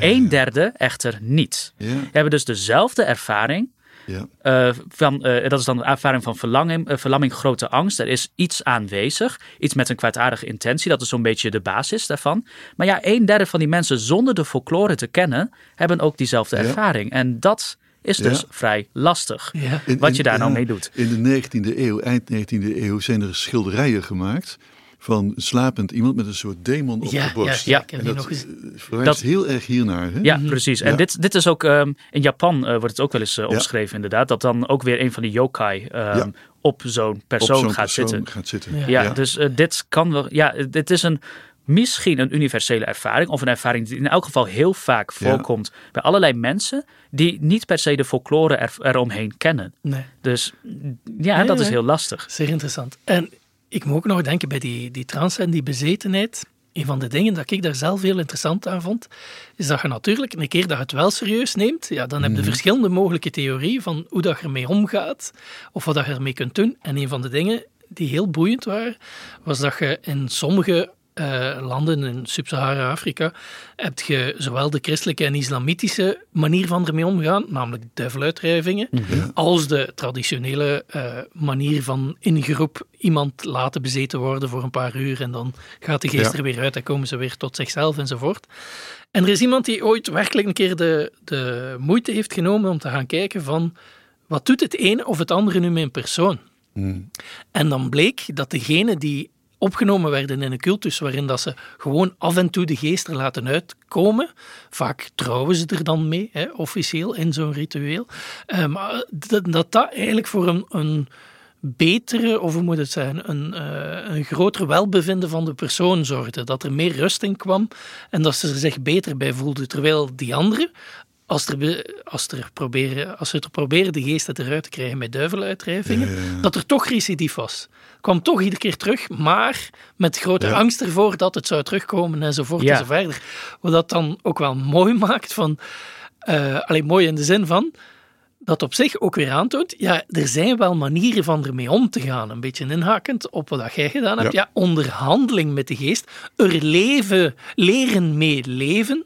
Speaker 3: Een derde echter niet. Ja. hebben dus dezelfde ervaring. Ja. Uh, van, uh, dat is dan de ervaring van verlamming, uh, verlamming, grote angst. Er is iets aanwezig, iets met een kwaadaardige intentie. Dat is zo'n beetje de basis daarvan. Maar ja, een derde van die mensen zonder de folklore te kennen, hebben ook diezelfde ervaring. En dat is dus vrij lastig. wat je daar nou mee doet.
Speaker 2: In de 19e eeuw, eind 19e eeuw, zijn er schilderijen gemaakt van slapend iemand met een soort demon op de borst.
Speaker 1: Ja, ja. dat nog eens...
Speaker 2: dat heel erg hiernaar. Hè?
Speaker 3: Ja, precies. En dit, dit is ook, um, in Japan uh, wordt het ook wel eens uh, opgeschreven inderdaad, dat dan ook weer een van die yokai um, op zo'n persoon, gaat, persoon zitten.
Speaker 2: gaat zitten.
Speaker 3: Ja, dus uh, dit kan wel, ja, dit is een misschien een universele ervaring. Of een ervaring die in elk geval heel vaak voorkomt bij allerlei mensen die niet per se de folklore er, eromheen kennen. Nee. Dus ja, nee, dat is heel lastig.
Speaker 1: Zeer interessant. En ik moet ook nog denken bij die, die trance en die bezetenheid. Een van de dingen dat ik daar zelf heel interessant aan vond, is dat je natuurlijk een keer dat je het wel serieus neemt, ja, dan heb je mhm. verschillende mogelijke theorieën van hoe dat je ermee omgaat of wat dat je ermee kunt doen. En een van de dingen die heel boeiend waren, was dat je in sommige uh, landen in Sub-Sahara-Afrika heb je zowel de christelijke en islamitische manier van ermee omgaan, namelijk duiveluitdrijvingen, mhm. als de traditionele uh, manier van in groep iemand laten bezeten worden voor een paar uur en dan gaat de geest er weer uit en komen ze weer tot zichzelf enzovoort. En er is iemand die ooit werkelijk een keer de, de moeite heeft genomen om te gaan kijken van wat doet het ene of het andere nu met een persoon? Mhm. En dan bleek dat degene die opgenomen werden in een cultus waarin dat ze gewoon af en toe de geest er laten uitkomen. Vaak trouwen ze er dan mee, hè, officieel, in zo'n ritueel. Uh, maar dat, dat, dat eigenlijk voor een, een betere, of hoe moet het zijn, een, uh, een groter welbevinden van de persoon zorgde. Dat er meer rust in kwam en dat ze er zich beter bij voelden. Terwijl die anderen, als, er, als, er proberen, als ze er proberen de geesten eruit te krijgen met duiveluitdrijvingen, dat er toch recidief was. Kwam toch iedere keer terug, maar met grote angst ervoor dat het zou terugkomen enzovoort ja. enzoverder. Wat dat dan ook wel mooi maakt van, uh, alleen mooi in de zin van, dat op zich ook weer aantoont, ja, er zijn wel manieren van ermee om te gaan. Een beetje inhakend op wat jij gedaan hebt. Ja, ja onderhandeling met de geest, er leven, leren mee leven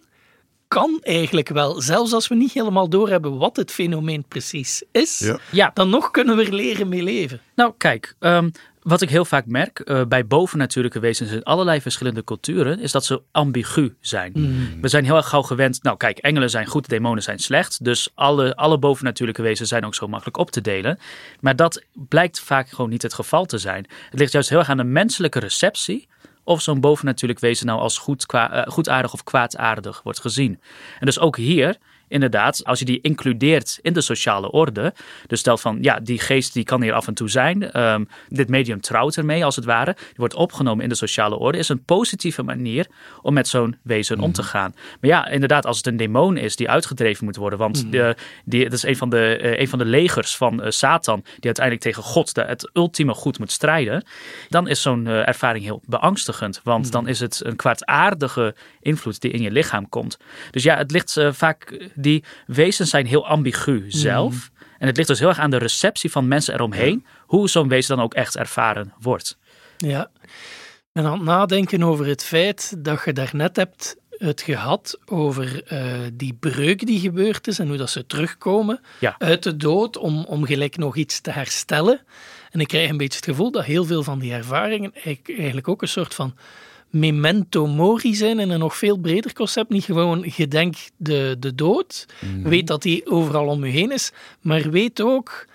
Speaker 1: kan eigenlijk wel, zelfs als we niet helemaal doorhebben wat het fenomeen precies is, ja. dan nog kunnen we er leren mee leven.
Speaker 3: Nou, kijk, um, wat ik heel vaak merk uh, bij bovennatuurlijke wezens in allerlei verschillende culturen, is dat ze ambigu zijn. Mm. We zijn heel erg gauw gewend, nou kijk, engelen zijn goed, demonen zijn slecht, dus alle, alle bovennatuurlijke wezens zijn ook zo makkelijk op te delen. Maar dat blijkt vaak gewoon niet het geval te zijn. Het ligt juist heel erg aan de menselijke receptie of zo'n bovennatuurlijk wezen nou als goed, kwa, uh, goedaardig of kwaadaardig wordt gezien. En dus ook hier inderdaad, als je die includeert in de sociale orde. Dus stel van, ja, die geest die kan hier af en toe zijn. Ehm, dit medium trouwt ermee, als het ware. Die wordt opgenomen in de sociale orde. Is een positieve manier om met zo'n wezen om te mhm. gaan. Maar ja, inderdaad, als het een demon is die uitgedreven moet worden. Want mm. de, die, dat is een van de, uh, een van de legers van uh, Satan. Die uiteindelijk tegen God, de, het ultieme goed, moet strijden. Dan is zo'n uh, ervaring heel beangstigend. Want mhm. dan is het een kwaadaardige invloed die in je lichaam komt. Dus ja, het ligt vaak die wezens zijn heel ambigu zelf. Mm. En het ligt dus heel erg aan de receptie van mensen eromheen, hoe zo'n wezen dan ook echt ervaren wordt.
Speaker 1: Ja, en aan het nadenken over het feit dat je daarnet hebt het gehad over uh, die breuk die gebeurd is en hoe dat ze terugkomen uit de dood om, om gelijk nog iets te herstellen. En ik krijg een beetje het gevoel dat heel veel van die ervaringen eigenlijk ook een soort van memento mori zijn in een nog veel breder concept. Niet gewoon gedenk de, de dood, mhm. weet dat die overal om u heen is, maar weet ook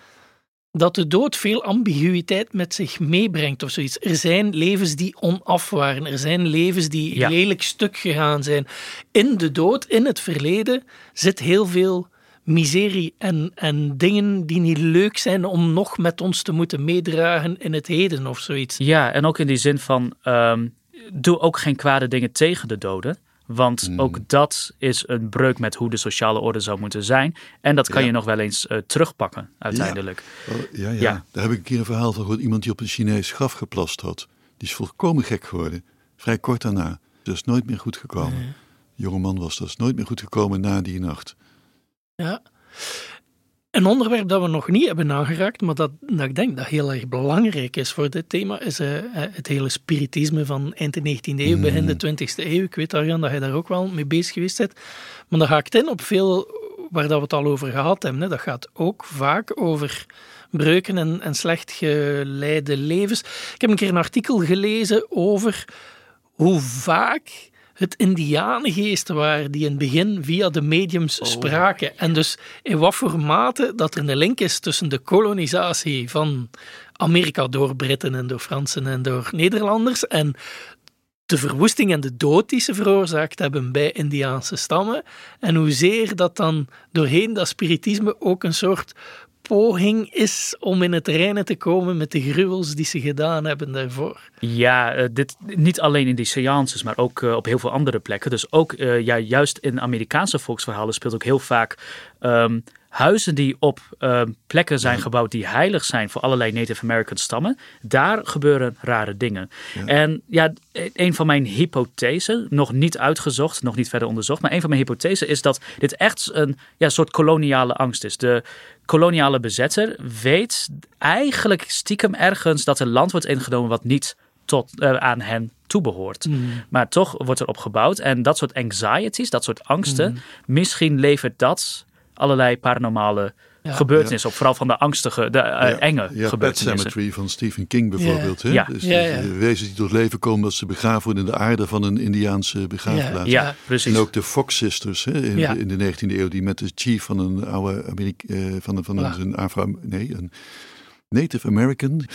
Speaker 1: dat de dood veel ambiguïteit met zich meebrengt of zoiets. Er zijn levens die onaf waren. Er zijn levens die ja. lelijk stuk gegaan zijn. In de dood, in het verleden, zit heel veel miserie en, en dingen die niet leuk zijn om nog met ons te moeten meedragen in het heden of zoiets.
Speaker 3: Ja, en ook in die zin van ehm, doe ook geen kwade dingen tegen de doden. Want hmm. ook dat is een breuk met hoe de sociale orde zou moeten zijn. En dat kan je nog wel eens uh, terugpakken uiteindelijk.
Speaker 2: Ja. Oh, ja, ja. daar heb ik een keer een verhaal van gehoord. Iemand die op een Chinees graf geplast had. Die is volkomen gek geworden. Vrij kort daarna. Dus nooit meer goed gekomen. jonge man was. Dat is nooit meer goed gekomen na die nacht.
Speaker 1: Ja. Een onderwerp dat we nog niet hebben aangeraakt, maar dat, dat ik denk dat heel erg belangrijk is voor dit thema, is uh, het hele spiritisme van eind de 19e eeuw, begin de 20e eeuw. Ik weet, Arjan, dat je daar ook wel mee bezig geweest bent. Maar dat haakt in op veel waar dat we het al over gehad hebben. Hè. Dat gaat ook vaak over breuken en, en slecht geleide levens. Ik heb een keer een artikel gelezen over hoe vaak het indianengeesten waren die in het begin via de mediums oh. spraken. En dus in wat voor mate dat er een link is tussen de kolonisatie van Amerika door Britten en door Fransen en door Nederlanders en de verwoesting en de dood die ze veroorzaakt hebben bij Indiaanse stammen. En hoezeer dat dan doorheen dat spiritisme ook een soort poging is om in het reinen te komen met de gruwels die ze gedaan hebben daarvoor.
Speaker 3: Ja, uh, dit, niet alleen in die seances, maar ook uh, op heel veel andere plekken. Dus ook uh, ja, juist in Amerikaanse volksverhalen speelt ook heel vaak um, huizen die op uh, plekken zijn gebouwd die heilig zijn voor allerlei Native American stammen, daar gebeuren rare dingen. En ja, een van mijn hypothesen, nog niet uitgezocht, nog niet verder onderzocht, maar een van mijn hypothesen is dat dit echt een ja, soort koloniale angst is. De koloniale bezetter weet eigenlijk stiekem ergens dat er land wordt ingenomen wat niet tot, uh, aan hen toebehoort. Mm. Maar toch wordt er op gebouwd. En dat soort anxieties, dat soort angsten, mm. misschien levert dat allerlei paranormale ja. gebeurtenissen op. Vooral van de angstige, de uh, enge ja, gebeurtenissen.
Speaker 2: Pet Cemetery van Stephen King bijvoorbeeld. Hè? Ja. Dus wezens die tot leven komen dat ze begraven worden in de aarde van een Indiaanse begraafplaats.
Speaker 3: Ja, precies.
Speaker 2: En ook de Fox Sisters hè, in, de, in de 19e eeuw die met de chief van een oude Amerika, uh, van, een, van een, een Afro... Nee, een Native American.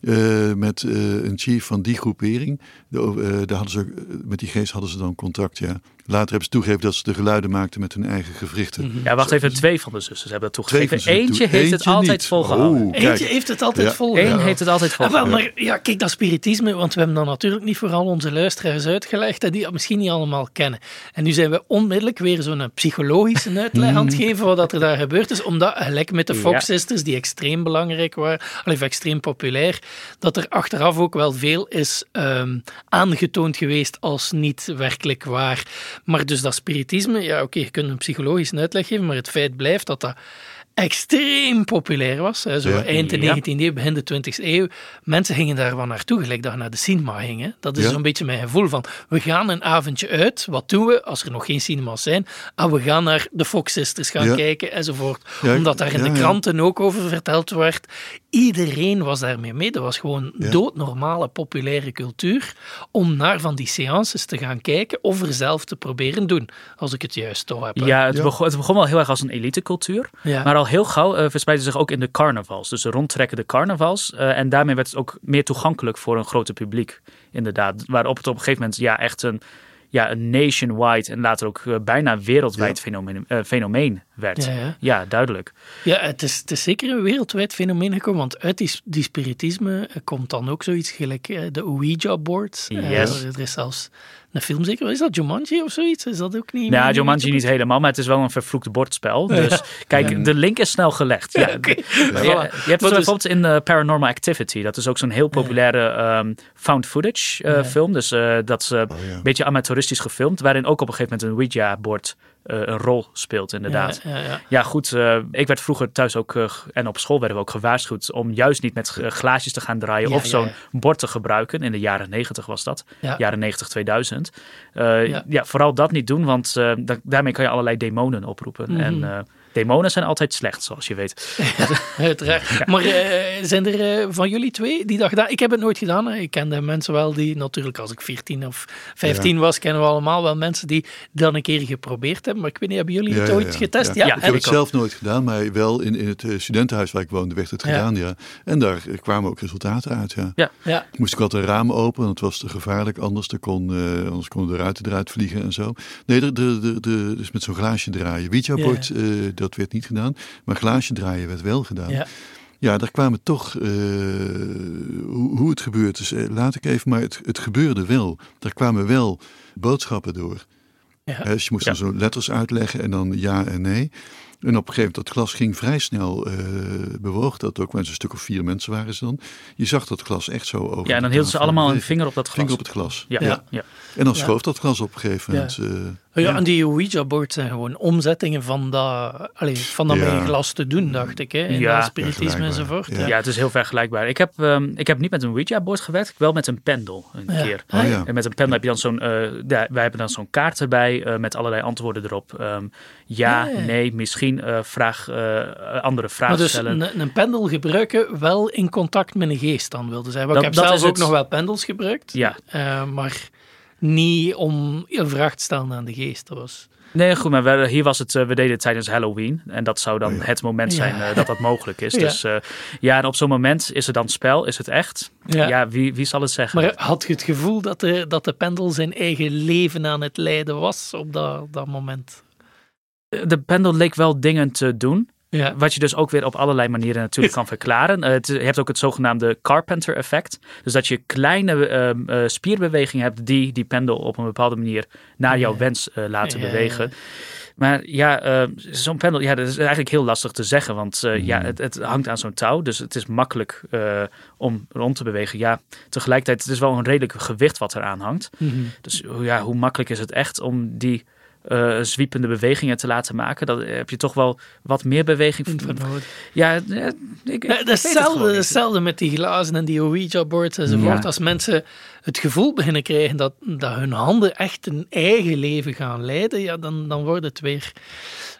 Speaker 2: Uh, met uh, een chief van die groepering. De, uh, daar hadden ze, met die geest hadden ze dan contact, ja. Later hebben ze toegegeven dat ze de geluiden maakten met hun eigen gewrichten.
Speaker 3: Mhm. Ja, wacht even. Twee van de zussen hebben dat toegegeven. Eentje heeft het altijd volgehouden.
Speaker 1: Oh, Eentje heeft het altijd ja. volgehouden.
Speaker 3: Eén heeft het altijd volgehouden.
Speaker 1: maar ja, kijk, dat spiritisme, want we hebben dat natuurlijk niet vooral onze luisteraars uitgelegd, en die dat misschien niet allemaal kennen. En nu zijn we onmiddellijk weer zo'n psychologische uitleg aan het geven wat er daar gebeurd is, omdat gelijk met de Fox Sisters, die extreem belangrijk waren, of extreem populair, dat er achteraf ook wel veel is um, aangetoond geweest als niet werkelijk waar. Maar dus dat spiritisme, ja oké, je kunt een psychologische uitleg geven, maar het feit blijft dat dat extreem populair was. Zo eind de 19e eeuw, begin de 20e eeuw. Mensen gingen daar wel naartoe, gelijk dat je naar de cinema ging. Dat is zo'n beetje mijn gevoel van, we gaan een avondje uit. Wat doen we als er nog geen cinemas zijn? Ah, we gaan naar de Fox Sisters gaan kijken enzovoort. Omdat daar in de kranten ook over verteld werd. Iedereen was daarmee mee. Dat was gewoon doodnormale populaire cultuur om naar van die seances te gaan kijken of er zelf te proberen doen, als ik het juist toch heb.
Speaker 3: Ja, het, Begon, het begon wel heel erg als een elitecultuur, maar al heel gauw uh, verspreidde zich ook in de carnavals. Dus de rondtrekkende carnavals. Uh, en daarmee werd het ook meer toegankelijk voor een groter publiek, inderdaad. Waarop het op een gegeven moment ja, echt een ja, een nationwide en later ook uh, bijna wereldwijd fenomeen, uh, fenomeen werd. Ja, ja. duidelijk.
Speaker 1: Ja, het is, het is zeker een wereldwijd fenomeen gekomen, want uit die, die spiritisme komt dan ook zoiets gelijk de Ouija-board.
Speaker 3: Yes.
Speaker 1: er is zelfs een film zeker. Is dat Jumanji of zoiets? Is dat ook niet?
Speaker 3: Nou, Jumanji niet helemaal, maar het is wel een vervloekte bordspel. Dus kijk, de link is snel gelegd. Ja. okay. ja. Je, je, hebt het bijvoorbeeld in uh, Paranormal Activity. Dat is ook zo'n heel populaire um, found footage uh, film. Dus uh, dat is oh, een beetje amateuristisch gefilmd. Waarin ook op een gegeven moment een Ouija-bord een rol speelt, inderdaad. Ja, ja, ja. goed. Uh, ik werd vroeger thuis ook, uh, en op school werden we ook gewaarschuwd om juist niet met glaasjes te gaan draaien of zo'n bord te gebruiken. In de jaren 90 was dat. Jaren 90, 2000. ja. vooral dat niet doen, want daarmee kan je allerlei demonen oproepen. Mm -hmm. En Demonen zijn altijd slecht, zoals je weet.
Speaker 1: uiteraard. Maar uh, zijn er uh, van jullie twee die dat gedaan? Ik heb het nooit gedaan. Hè. Ik kende mensen wel die, natuurlijk als ik 14 of 15 was, kennen we allemaal wel mensen die dan een keer geprobeerd hebben. Maar ik weet niet, hebben jullie het ooit getest?
Speaker 2: Ja, ik heb het zelf nooit gedaan, maar wel in, in het eh, studentenhuis waar ik woonde werd het gedaan, ja. En daar kwamen ook resultaten uit, ja. ja. Moest ik altijd een raam openen, het was te gevaarlijk, anders, er kon, uh, anders konden de ruiten eruit vliegen en zo. Nee, de, de, de, de dus met zo'n glaasje draaien. Ouija-bord, dat werd niet gedaan. Maar glaasje draaien werd wel gedaan. Ja. Ja, daar kwamen toch, uh, hoe, hoe, het gebeurt is, uh, laat ik even, maar het, het gebeurde wel. Daar kwamen wel boodschappen door. Ja. dus je moest dan zo letters uitleggen en dan ja en nee. En op een gegeven moment, dat glas ging vrij snel, uh, bewoog dat ook, want een stuk of vier mensen waren ze dan. Je zag dat glas echt zo over.
Speaker 3: Ja, en dan hielden ze allemaal een vinger op dat glas.
Speaker 2: Vinger op het glas.
Speaker 3: Ja, ja. ja.
Speaker 2: En dan schoof dat glas op een gegeven moment. Uh,
Speaker 1: ja, en die Ouija-boards zijn gewoon omzettingen van dat, allez, van dat met glas te doen, dacht ik. Hè? In ja, spiritisme enzovoort.
Speaker 3: Ja. ja, het is heel vergelijkbaar. Ik heb, um, ik heb niet met een Ouija-board gewerkt, wel met een pendel een keer.
Speaker 2: Oh,
Speaker 3: en met een pendel heb je dan zo'n, uh, wij hebben dan zo'n kaart erbij uh, met allerlei antwoorden erop. Um, ja, nee, misschien uh, vraag, andere vragen
Speaker 1: dus
Speaker 3: stellen.
Speaker 1: Een, een pendel gebruiken wel in contact met een geest dan wilde zijn. Want dat, ik heb zelf ook het... nog wel pendels gebruikt.
Speaker 3: Ja.
Speaker 1: maar niet om een vraag te stellen aan de geest. Dat was...
Speaker 3: Nee, goed, maar we, hier was het, uh, we deden het tijdens Halloween. En dat zou dan oh het moment zijn uh, dat dat mogelijk is. ja. Dus uh, ja, en op zo'n moment is er dan spel, is het echt? Ja, ja wie, wie zal het zeggen?
Speaker 1: Maar had je het gevoel dat de, dat de pendel zijn eigen leven aan het leiden was op dat, dat moment?
Speaker 3: De pendel leek wel dingen te doen. Ja. Wat je dus ook weer op allerlei manieren natuurlijk kan verklaren. Uh, het, je hebt ook het zogenaamde Carpenter effect. Dus dat je kleine uh, uh, spierbewegingen hebt die die pendel op een bepaalde manier naar jouw wens eh, laten bewegen. Maar ja, zo'n pendel, ja, dat is eigenlijk heel lastig te zeggen. Want ja, mm. het, het, hangt aan zo'n touw. Dus het is makkelijk om rond te bewegen. Ja, tegelijkertijd, het is wel een redelijk gewicht wat eraan hangt. Mm Dus ja, hoe makkelijk is het echt om die uh, zwiepende bewegingen te laten maken. Dan heb je toch wel wat meer beweging
Speaker 1: voor nodig.
Speaker 3: Ja, ik,
Speaker 1: ja, hetzelfde, hetzelfde met die glazen en die Ouija-boards enzovoort. Als mensen het gevoel beginnen krijgen dat, dat hun handen echt een eigen leven gaan leiden, ja, dan, dan wordt het weer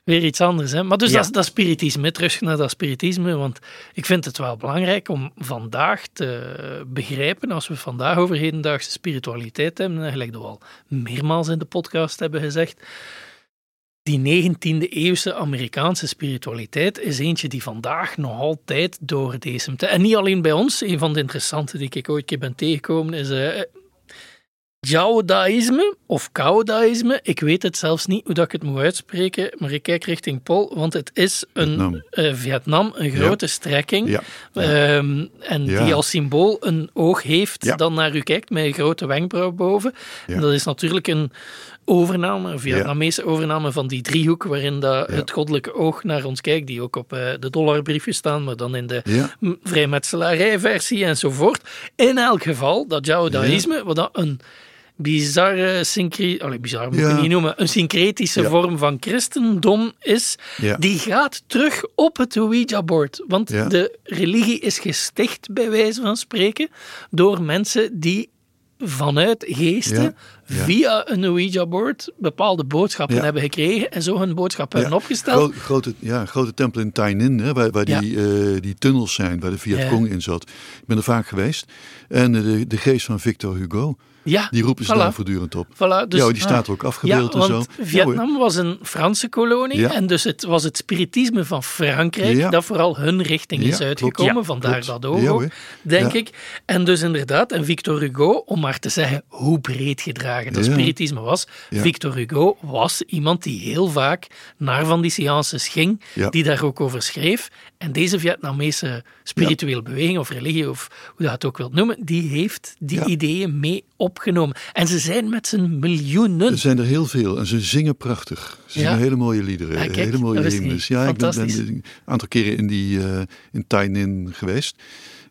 Speaker 1: weer iets anders. Hè? Maar dus dat, dat spiritisme, terug naar dat spiritisme, want ik vind het wel belangrijk om vandaag te begrijpen, als we vandaag over hedendaagse spiritualiteit hebben, gelijk dat we al meermaals in de podcast hebben gezegd, die 19e eeuwse Amerikaanse spiritualiteit is eentje die vandaag nog altijd doordesemt. En niet alleen bij ons. Een van de interessante die ik ooit keer ben tegengekomen is uh, Jaodaïsme of Kaodaïsme. Ik weet het zelfs niet hoe dat ik het moet uitspreken, maar ik kijk richting Pol, want het is een Vietnam, uh, Vietnam een grote strekking. Ja. Um, en die als symbool een oog heeft dat naar u kijkt met een grote wenkbrauw boven. En dat is natuurlijk een overname, Vietnamese overname van die driehoek waarin dat het goddelijke oog naar ons kijkt, die ook op uh, de dollarbriefjes staan, maar dan in de ja. vrijmetselarijversie enzovoort. In elk geval, dat Jaodaïsme, wat dat een bizarre, syncre bizar moet ik niet noemen, een syncretische vorm van christendom is, die gaat terug op het Ouija-board. Want de religie is gesticht, bij wijze van spreken, door mensen die vanuit geesten via een Ouija-board bepaalde boodschappen hebben gekregen en zo hun boodschap hebben opgesteld.
Speaker 2: Gro grote, ja, grote tempel in Tainan, hè, waar, waar die, uh, die tunnels zijn, waar de Viet Cong in zat. Ik ben er vaak geweest. En de, de geest van Victor Hugo, ja, die roepen ze daar voortdurend op.
Speaker 1: Voilà,
Speaker 2: dus, ja, die staat er ook afgebeeld
Speaker 1: ja,
Speaker 2: en zo.
Speaker 1: Vietnam was een Franse kolonie en dus het was het spiritisme van Frankrijk dat vooral hun richting is uitgekomen. Vandaar dat ook, denk ik. En dus inderdaad, en Victor Hugo, om maar te zeggen hoe breed gedragen dat spiritisme was. Victor Hugo was iemand die heel vaak naar van die seances ging, die daar ook over schreef. En deze Vietnamese spirituele beweging of religie, of hoe je dat ook wilt noemen, die heeft die ideeën mee opgenomen. En ze zijn met z'n miljoenen.
Speaker 2: Er zijn er heel veel en ze zingen prachtig. Ze zingen hele mooie liederen, hele mooie hymnes. Ja, ik ben, een aantal keren in, die, uh, in Tainan geweest.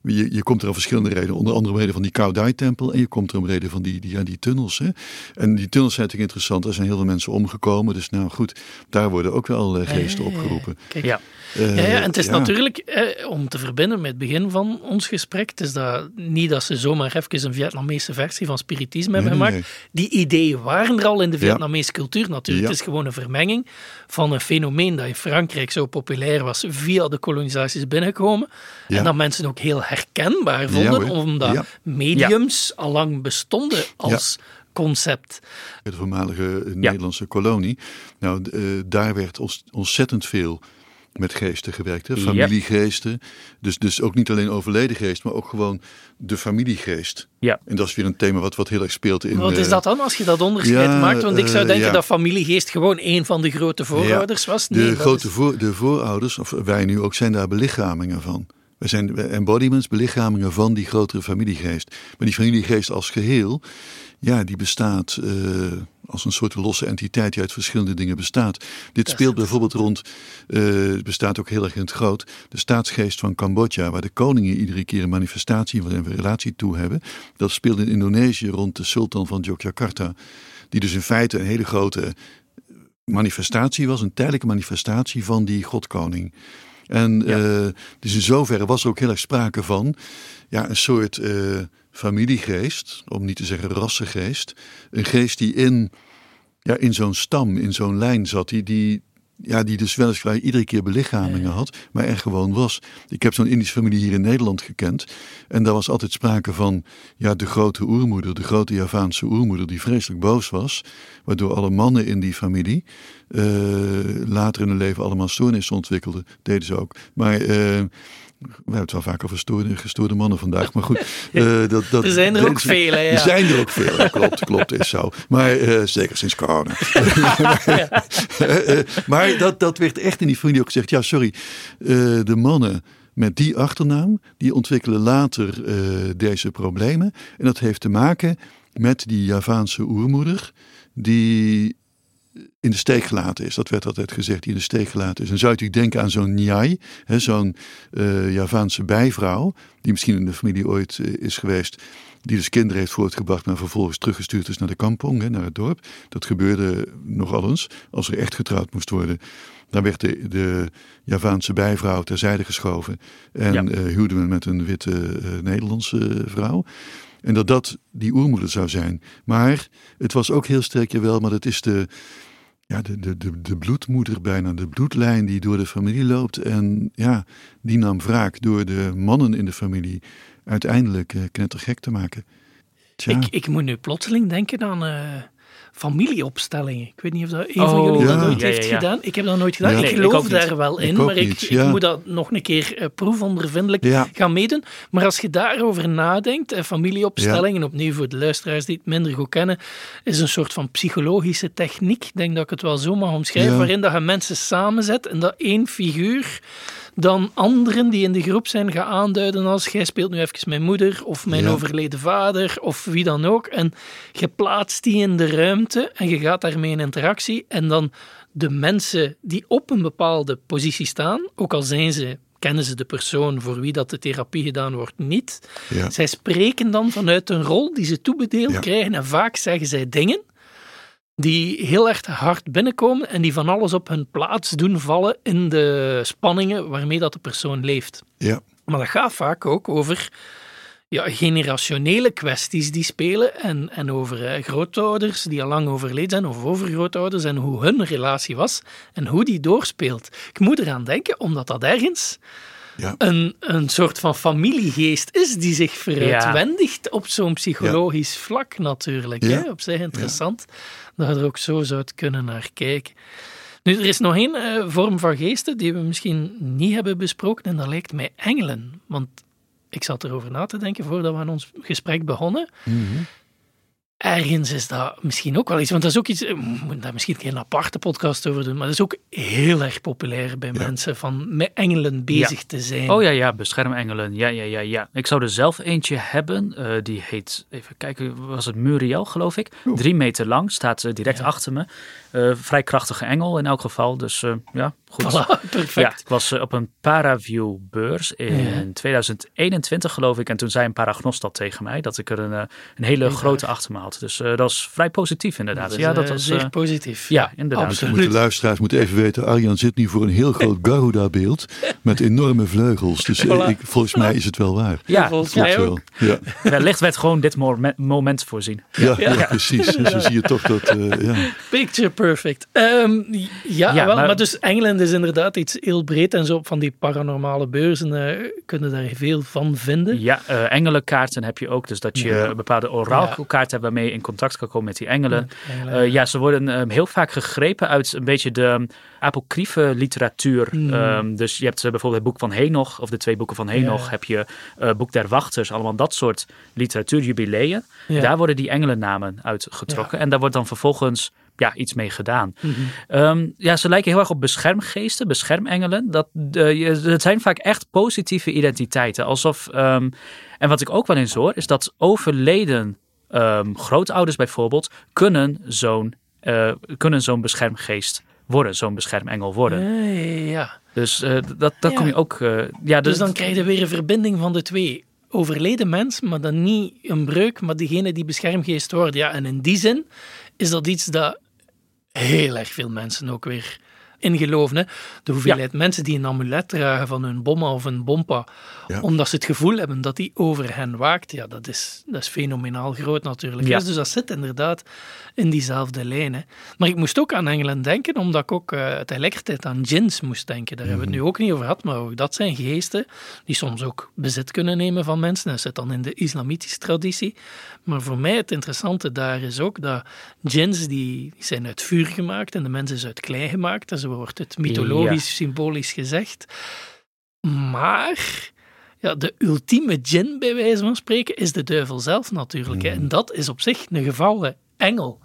Speaker 2: Je, je komt er om verschillende redenen. Onder andere om reden van die Kaudai-tempel. En je komt er om reden van die, die, ja, die tunnels. Hè. En die tunnels zijn natuurlijk interessant. Er zijn heel veel mensen omgekomen. Dus nou goed, daar worden ook wel uh, geesten opgeroepen.
Speaker 1: Kijk. Ja. Uh, ja, ja, en het is natuurlijk, eh, om te verbinden met het begin van ons gesprek, het is dat, niet dat ze zomaar even een Vietnamese versie van spiritisme hebben gemaakt. Die ideeën waren er al in de Vietnamese cultuur natuurlijk. Het is gewoon een vermenging van een fenomeen dat in Frankrijk zo populair was via de kolonisaties binnenkomen. En dat mensen ook heel herkenbaar vonden, omdat mediums allang bestonden als concept.
Speaker 2: De voormalige Nederlandse kolonie. Nou, uh, daar werd ontzettend veel met geesten gewerkt. Hè? Familiegeesten. Dus, dus ook niet alleen overleden geest, maar ook gewoon de familiegeest.
Speaker 3: Ja.
Speaker 2: En dat is weer een thema wat, wat heel erg speelt in...
Speaker 1: Wat is dat dan, als je dat onderscheid maakt? Want ik zou denken dat familiegeest gewoon een van de grote voorouders was.
Speaker 2: Nee, de grote voor, de voorouders, of wij nu ook, zijn daar belichamingen van. We zijn embodiments, belichamingen van die grotere familiegeest. Maar die familiegeest als geheel, ja, die bestaat... Uh, als een soort losse entiteit die uit verschillende dingen bestaat. Dit speelt bijvoorbeeld rond, uh, bestaat ook heel erg in het groot, de staatsgeest van Cambodja, waar de koningen iedere keer een manifestatie we relatie toe hebben. Dat speelt in Indonesië rond de sultan van Yogyakarta, die dus in feite een hele grote manifestatie was, een tijdelijke manifestatie van die godkoning. En ja. dus in zoverre was er ook heel erg sprake van ja, een soort uh, familiegeest, om niet te zeggen rassengeest. Een geest die in, ja, in zo'n stam, in zo'n lijn zat, die, die, ja, die dus weliswaar iedere keer belichamingen had, maar er gewoon was. Ik heb zo'n Indische familie hier in Nederland gekend. En daar was altijd sprake van ja, de grote oermoeder, de grote Javaanse oermoeder, die vreselijk boos was. Waardoor alle mannen in die familie uh, later in hun leven allemaal stoornissen ontwikkelden. Deden ze ook. Maar uh, we hebben het wel vaak over gestoorde, gestoorde mannen vandaag. Maar goed, uh, dat, dat,
Speaker 1: er zijn er ook veel. Ja.
Speaker 2: Er zijn er ook veel. klopt, klopt, is zo. Maar uh, zeker sinds corona. maar, uh, maar dat, dat werd echt in die familie ook gezegd. Ja, sorry, de mannen met die achternaam, die ontwikkelen later deze problemen. En dat heeft te maken met die Javaanse oermoeder, die in de steek gelaten is. Dat werd altijd gezegd, die in de steek gelaten is. En zou je denken aan zo'n Njai, zo'n uh, Javaanse bijvrouw, die misschien in de familie ooit uh, is geweest, die dus kinderen heeft voortgebracht, maar vervolgens teruggestuurd is naar de kampong, hè, naar het dorp. Dat gebeurde nogal eens. Als er echt getrouwd moest worden, dan werd de, de Javaanse bijvrouw terzijde geschoven en ja. uh, huwde men met een witte Nederlandse vrouw. En dat dat die oermoeder zou zijn. Maar het was ook heel sterk, jawel, maar het is de, ja, de, de, de, de bloedmoeder bijna, de bloedlijn die door de familie loopt. En ja, die nam wraak door de mannen in de familie uiteindelijk uh, knettergek te maken.
Speaker 1: Ik, ik moet nu plotseling denken aan... Uh familieopstellingen. Ik weet niet of dat een van jullie dat nooit heeft gedaan. Ik heb dat nooit gedaan. ik geloof daar wel in, maar ik, ik, moet dat nog een keer uh, proefondervindelijk gaan meedoen. Maar als je daarover nadenkt, uh, familieopstellingen, opnieuw voor de luisteraars die het minder goed kennen, is een soort van psychologische techniek, ik denk dat ik het wel zo mag omschrijven, waarin dat je mensen samenzet en dat één figuur dan anderen die in de groep zijn gaan aanduiden als jij speelt nu even mijn moeder of mijn overleden vader of wie dan ook. En je plaatst die in de ruimte en je gaat daarmee in interactie en dan de mensen die op een bepaalde positie staan, ook al zijn ze kennen ze de persoon voor wie dat de therapie gedaan wordt niet. Ja. Zij spreken dan vanuit een rol die ze toebedeeld krijgen en vaak zeggen zij dingen die heel erg hard binnenkomen en die van alles op hun plaats doen vallen in de spanningen waarmee dat de persoon leeft.
Speaker 2: Ja.
Speaker 1: Maar dat gaat vaak ook over ja, generationele kwesties die spelen en, en over eh, grootouders die al lang overleden zijn of overgrootouders en hoe hun relatie was en hoe die doorspeelt. Ik moet eraan denken, omdat dat ergens ja. een, een soort van familiegeest is die zich veruitwendigt op zo'n psychologisch vlak natuurlijk. Hè? Op zich interessant dat je er ook zo zou kunnen naar kijken. Nu, er is nog één uh, vorm van geesten die we misschien niet hebben besproken en dat lijkt mij engelen. Want ik zat erover na te denken voordat we aan ons gesprek begonnen. Mm ergens is dat misschien ook wel iets. Want dat is ook iets, we moeten daar misschien geen aparte podcast over doen, maar dat is ook heel erg populair bij mensen van met engelen bezig te zijn.
Speaker 3: Oh ja, ja, beschermengelen. Ja, ja, ja, ja. Ik zou er zelf eentje hebben. Uh, die heet, even kijken, was het Muriel, geloof ik. Drie meter lang, staat uh, direct achter me. Uh, vrij krachtige engel in elk geval. Dus ja, goed.
Speaker 1: Voilà, perfect. Ja,
Speaker 3: ik was op een Paraview beurs in 2021, geloof ik. En toen zei een paragnost dat tegen mij, dat ik er een, een hele grote achter me had. Dus uh, dat is vrij positief inderdaad.
Speaker 1: Dat
Speaker 3: ja, dat
Speaker 1: was zeer uh, positief.
Speaker 3: Ja, inderdaad.
Speaker 2: Absoluut. Moet de luisteraars moeten even weten, Arjan zit nu voor een heel groot Garuda-beeld met enorme vleugels. Dus voilà. ik, volgens mij is het wel waar.
Speaker 3: Ja, volgens mij ook. Ja. Wellicht werd gewoon dit moment voorzien.
Speaker 2: Ja, ja. ja precies. En zo zie je toch dat... Uh, ja.
Speaker 1: Picture perfect. Um, ja, wel, maar, maar, dus Engeland is inderdaad iets heel breed en zo van die paranormale beurzen kunnen daar veel van vinden.
Speaker 3: Ja, engelenkaarten heb je ook. Dus dat je bepaalde oraalkaarten hebt waarmee in contact kan komen met die engelen. Uh, ja, ze worden um, heel vaak gegrepen uit een beetje de um, apocryfe literatuur. Mm. Um, dus je hebt uh, bijvoorbeeld het boek van Henoch, of de twee boeken van Henoch. Ja. Heb je uh, Boek der Wachters, allemaal dat soort literatuur, jubileeën. Ja. Daar worden die engelennamen uitgetrokken. Ja. En daar wordt dan vervolgens ja, iets mee gedaan. Mm -hmm. um, ja, ze lijken heel erg op beschermgeesten, beschermengelen. Dat, uh, het zijn vaak echt positieve identiteiten. Alsof, um, en wat ik ook wel eens hoor, is dat overleden um, grootouders bijvoorbeeld kunnen zo'n uh, kunnen zo'n beschermgeest worden, zo'n beschermengel worden.
Speaker 1: ja.
Speaker 3: Dus uh, dat, dat kom je ook. Ja,
Speaker 1: dus, dus dan krijg je weer een verbinding van de twee. Overleden mens, maar dan niet een breuk, maar diegene die beschermgeest wordt. Ja, en in die zin is dat iets dat heel erg veel mensen ook weer in geloven. Hè. De hoeveelheid mensen die een amulet dragen van hun bomma of een bompa, omdat ze het gevoel hebben dat die over hen waakt, ja, dat is, dat is fenomenaal groot natuurlijk. Ja. Dus dat zit inderdaad in diezelfde lijn. Hè. Maar ik moest ook aan Engeland denken, omdat ik ook uh, tegelijkertijd aan djinns moest denken. Daar hebben we het mhm. nu ook niet over gehad, maar ook dat zijn geesten die soms ook bezit kunnen nemen van mensen. Dat zit dan in de islamitische traditie. Maar voor mij het interessante daar is ook dat djinns die zijn uit vuur gemaakt en de mens is uit klei gemaakt. Zo wordt het mythologisch, symbolisch gezegd. Maar ja, de ultieme djinn, bij wijze van spreken, is de duivel zelf natuurlijk. Hè. En dat is op zich een gevallen engel.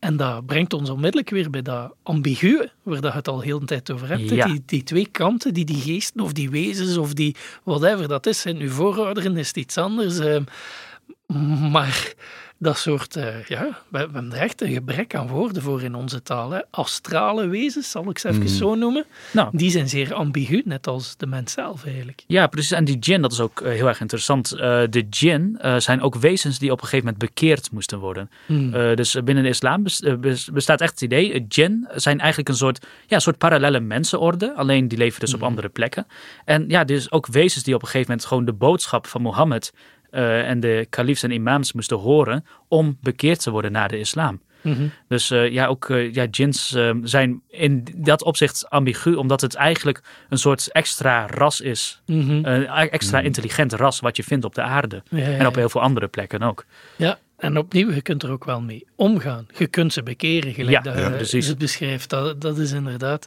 Speaker 1: En dat brengt ons onmiddellijk weer bij dat ambiguë, waar je het al heel de tijd over hebt. Die, die twee kanten, die die geesten of die wezens of die whatever dat is, zijn nu voorouderen, is het iets anders. Ehm, maar dat soort, uh, ja, we, hebben er echt een gebrek aan woorden voor in onze taal. Hè. Astrale wezens, zal ik ze even mm. zo noemen, nou. die zijn zeer ambigu, net als de mens zelf eigenlijk.
Speaker 3: Ja, precies. En die djinn, dat is ook uh, heel erg interessant. Uh, de djinn zijn ook wezens die op een gegeven moment bekeerd moesten worden. Mm. dus binnen de islam bestaat echt het idee, djinn zijn eigenlijk een soort, ja, soort parallele mensenorde, alleen die leven dus op mm. andere plekken. En ja, dus ook wezens die op een gegeven moment gewoon de boodschap van Mohammed uh, en de kalifs en imams moesten horen om bekeerd te worden naar de islam. Mhm. Dus uh, ja, ook uh, ja, djinns zijn in dat opzicht ambigu, omdat het eigenlijk een soort extra ras is. Mm Een extra mhm. intelligent ras wat je vindt op de aarde. en op heel veel andere plekken ook.
Speaker 1: Ja, en opnieuw, je kunt er ook wel mee omgaan. Je kunt ze bekeren, gelijk ja, dat ja, je het beschrijft. Dat, dat is inderdaad...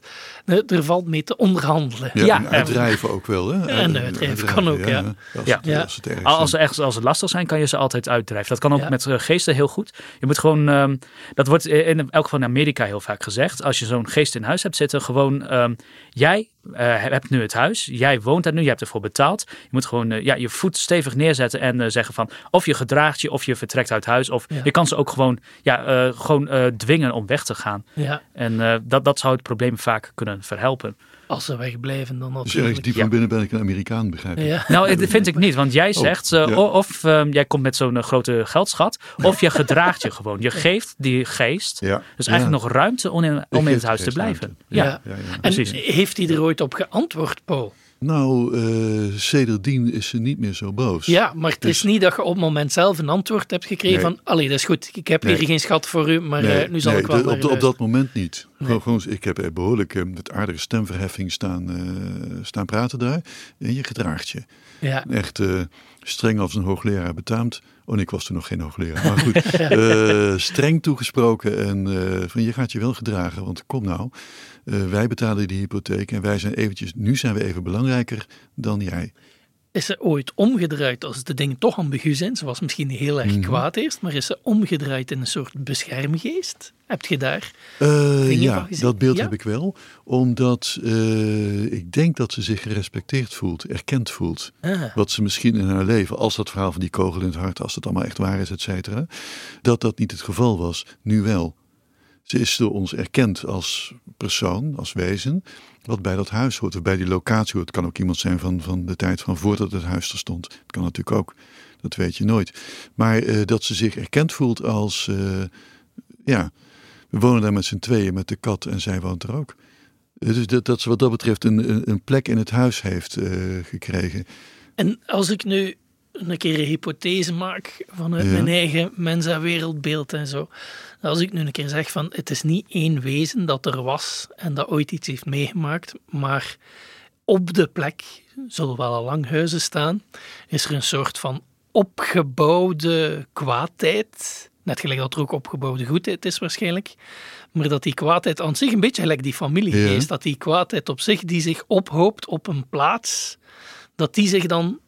Speaker 1: Er valt mee te onderhandelen.
Speaker 2: Ja, ja. en uitdrijven ook wel. Hè?
Speaker 1: En uitdrijven kan ook, ja.
Speaker 3: Als, ja. Het, als, het als, ze echt als ze lastig zijn, kan je ze altijd uitdrijven. Dat kan ook met eh, geesten heel goed. Je moet gewoon... Um, dat wordt in elk geval in Amerika heel vaak gezegd. Als je zo'n geest in huis hebt zitten, gewoon... Um, jij uh, hebt nu het huis, jij woont daar nu, je hebt ervoor betaald. Je moet gewoon uh, ja, je voet stevig neerzetten en uh, zeggen van of je gedraagt je of je vertrekt uit huis. Of je kan ze ook gewoon, ja, gewoon dwingen om weg te gaan.
Speaker 1: Ja.
Speaker 3: En dat, dat zou het probleem vaak kunnen verhelpen.
Speaker 1: Als ze wegblijven, dan
Speaker 2: natuurlijk. Dus ergens diep van binnen ben ik een Amerikaan, begrijp ik.
Speaker 3: Ja. Nou, dat vind ik niet, want jij oh, zegt, of um, jij komt met zo'n grote geldschat, of je gedraagt je gewoon. Je geeft die geest dus eigenlijk nog ruimte om in, om in het huis te blijven. Ja.
Speaker 1: En heeft hij er ooit op geantwoord, Paul?
Speaker 2: Nou, uh, sedertdien is ze niet meer zo boos.
Speaker 1: Ja, maar het is dus- niet dat je op het moment zelf een antwoord hebt gekregen van... Allee, dat is goed, ik heb hier geen schat voor u, maar eh, nu zal ik wel...
Speaker 2: op, op dat moment niet. Gewoon, gewoon, ik heb behoorlijk uh, met aardige stemverheffing staan, staan praten daar. En je gedraagt je.
Speaker 1: Ja.
Speaker 2: Echt streng als een hoogleraar betaamt. Oh, ik was toen nog geen hoogleraar. Maar goed, streng toegesproken en van je gaat je wel gedragen, want kom nou... Uh, wij betalen die hypotheek en wij zijn eventjes, nu zijn we even belangrijker dan jij.
Speaker 1: Is ze ooit omgedraaid als de dingen toch ambigu zijn? Ze was misschien heel erg mhm. kwaad eerst, maar is ze omgedraaid in een soort beschermgeest? Heb je daar
Speaker 2: uh, Ja, dat beeld heb ik wel. Omdat uh, ik denk dat ze zich gerespecteerd voelt, erkend voelt. Ah. Wat ze misschien in haar leven, als dat verhaal van die kogel in het hart, als het allemaal echt waar is, et cetera, dat dat niet het geval was, nu wel. Ze is door ons erkend als persoon, als wezen, wat bij dat huis hoort, of bij die locatie hoort. Het kan ook iemand zijn van, van de tijd van voordat het huis er stond. Het kan natuurlijk ook, dat weet je nooit. Maar uh, dat ze zich erkend voelt als, uh, ja, we wonen daar met z'n tweeën met de kat en zij woont er ook. Dus dat, dat ze wat dat betreft een, een plek in het huis heeft gekregen.
Speaker 1: En als ik nu een keer een hypothese maak vanuit mijn eigen mens- en wereldbeeld en zo. Als ik nu een keer zeg van het is niet één wezen dat er was en dat ooit iets heeft meegemaakt, maar op de plek zullen wel al lang huizen staan, is er een soort van opgebouwde kwaadheid. Net gelijk dat er ook opgebouwde goedheid is waarschijnlijk. Maar dat die kwaadheid aan zich, een beetje gelijk die familiegeest, dat die kwaadheid op zich die zich ophoopt op een plaats, dat die zich dan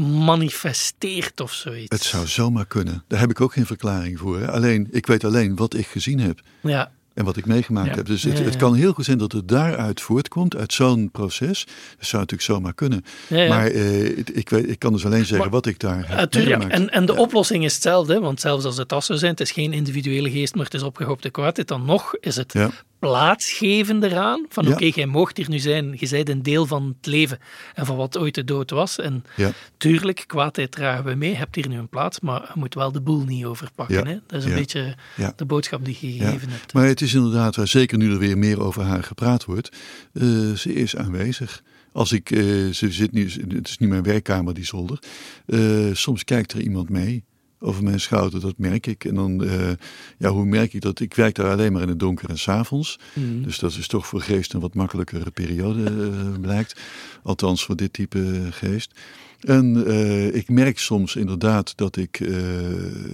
Speaker 1: manifesteert of zoiets.
Speaker 2: Het zou zomaar kunnen. Daar heb ik ook geen verklaring voor. Hè? Alleen, ik weet alleen wat ik gezien heb.
Speaker 1: Ja.
Speaker 2: en wat ik meegemaakt heb. Dus het, het, kan heel goed zijn dat het daaruit voortkomt, uit zo'n proces. Dat zou natuurlijk zomaar kunnen. Maar eh, ik, weet, ik kan dus alleen zeggen wat ik daar heb
Speaker 1: Natuurlijk, en, en de oplossing is hetzelfde, want zelfs als het assen zijn, het is geen individuele geest, maar het is opgehoopte kwaadheid, dan nog is het plaatsgeven eraan. Van oké, jij mocht hier nu zijn, je bent een deel van het leven en van wat ooit de dood was. En ja. tuurlijk, kwaadheid dragen we mee, je hebt hier nu een plaats, maar je moet wel de boel niet overpakken. Hè? Dat is een beetje de boodschap die je gegeven hebt.
Speaker 2: Maar het is inderdaad, zeker nu er weer meer over haar gepraat wordt, uh, ze is aanwezig. Als ik, uh, ze zit nu, het is niet mijn werkkamer die zolder, uh, soms kijkt er iemand mee over mijn schouder, dat merk ik. En dan, uh, ja, hoe merk ik dat? Ik werk daar alleen maar in het donker en s'avonds. Mm. Dus dat is toch voor geest een wat makkelijkere periode, uh, blijkt. Althans voor dit type geest. En uh, ik merk soms inderdaad dat ik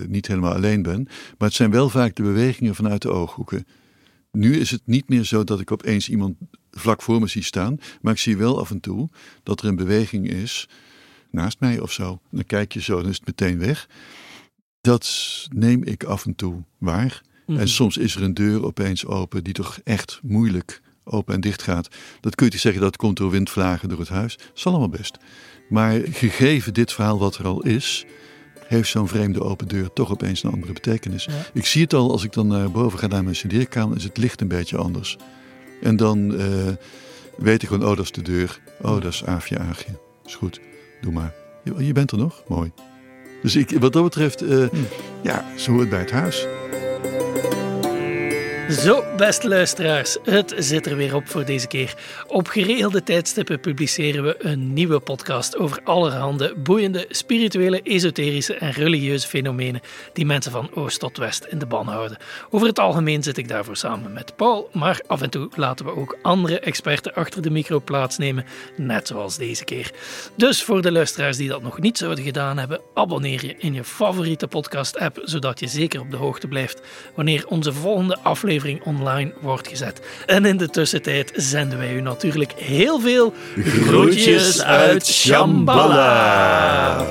Speaker 2: niet helemaal alleen ben. Maar het zijn wel vaak de bewegingen vanuit de ooghoeken. Nu is het niet meer zo dat ik opeens iemand vlak voor me zie staan. Maar ik zie wel af en toe dat er een beweging is naast mij of zo. Dan kijk je zo, dan is het meteen weg. Dat neem ik af en toe waar. En mhm. soms is er een deur opeens open die toch echt moeilijk open en dicht gaat. Dat kun je niet zeggen dat komt door windvlagen door het huis. Dat is allemaal best. Maar gegeven dit verhaal wat er al is, heeft zo'n vreemde open deur toch opeens een andere betekenis. Ik zie het al als ik dan naar boven ga naar mijn studeerkamer, is het licht een beetje anders. En dan uh, weet ik gewoon, oh dat is de deur. Oh dat is Aafje Aagje. Is goed, doe maar. Je, je bent er nog? Mooi. Dus ik, wat dat betreft, uh, ja, zo hoort bij het huis.
Speaker 1: Zo, beste luisteraars, het zit er weer op voor deze keer. Op geregelde tijdstippen publiceren we een nieuwe podcast over allerhande boeiende, spirituele, esoterische en religieuze fenomenen die mensen van oost tot west in de ban houden. Over het algemeen zit ik daarvoor samen met Paul, maar af en toe laten we ook andere experten achter de micro plaatsnemen, net zoals deze keer. Dus voor de luisteraars die dat nog niet zouden gedaan hebben, abonneer je in je favoriete podcast-app, zodat je zeker op de hoogte blijft wanneer onze volgende aflevering online wordt gezet. En in de tussentijd zenden wij u natuurlijk heel veel
Speaker 4: groetjes uit Shambhala.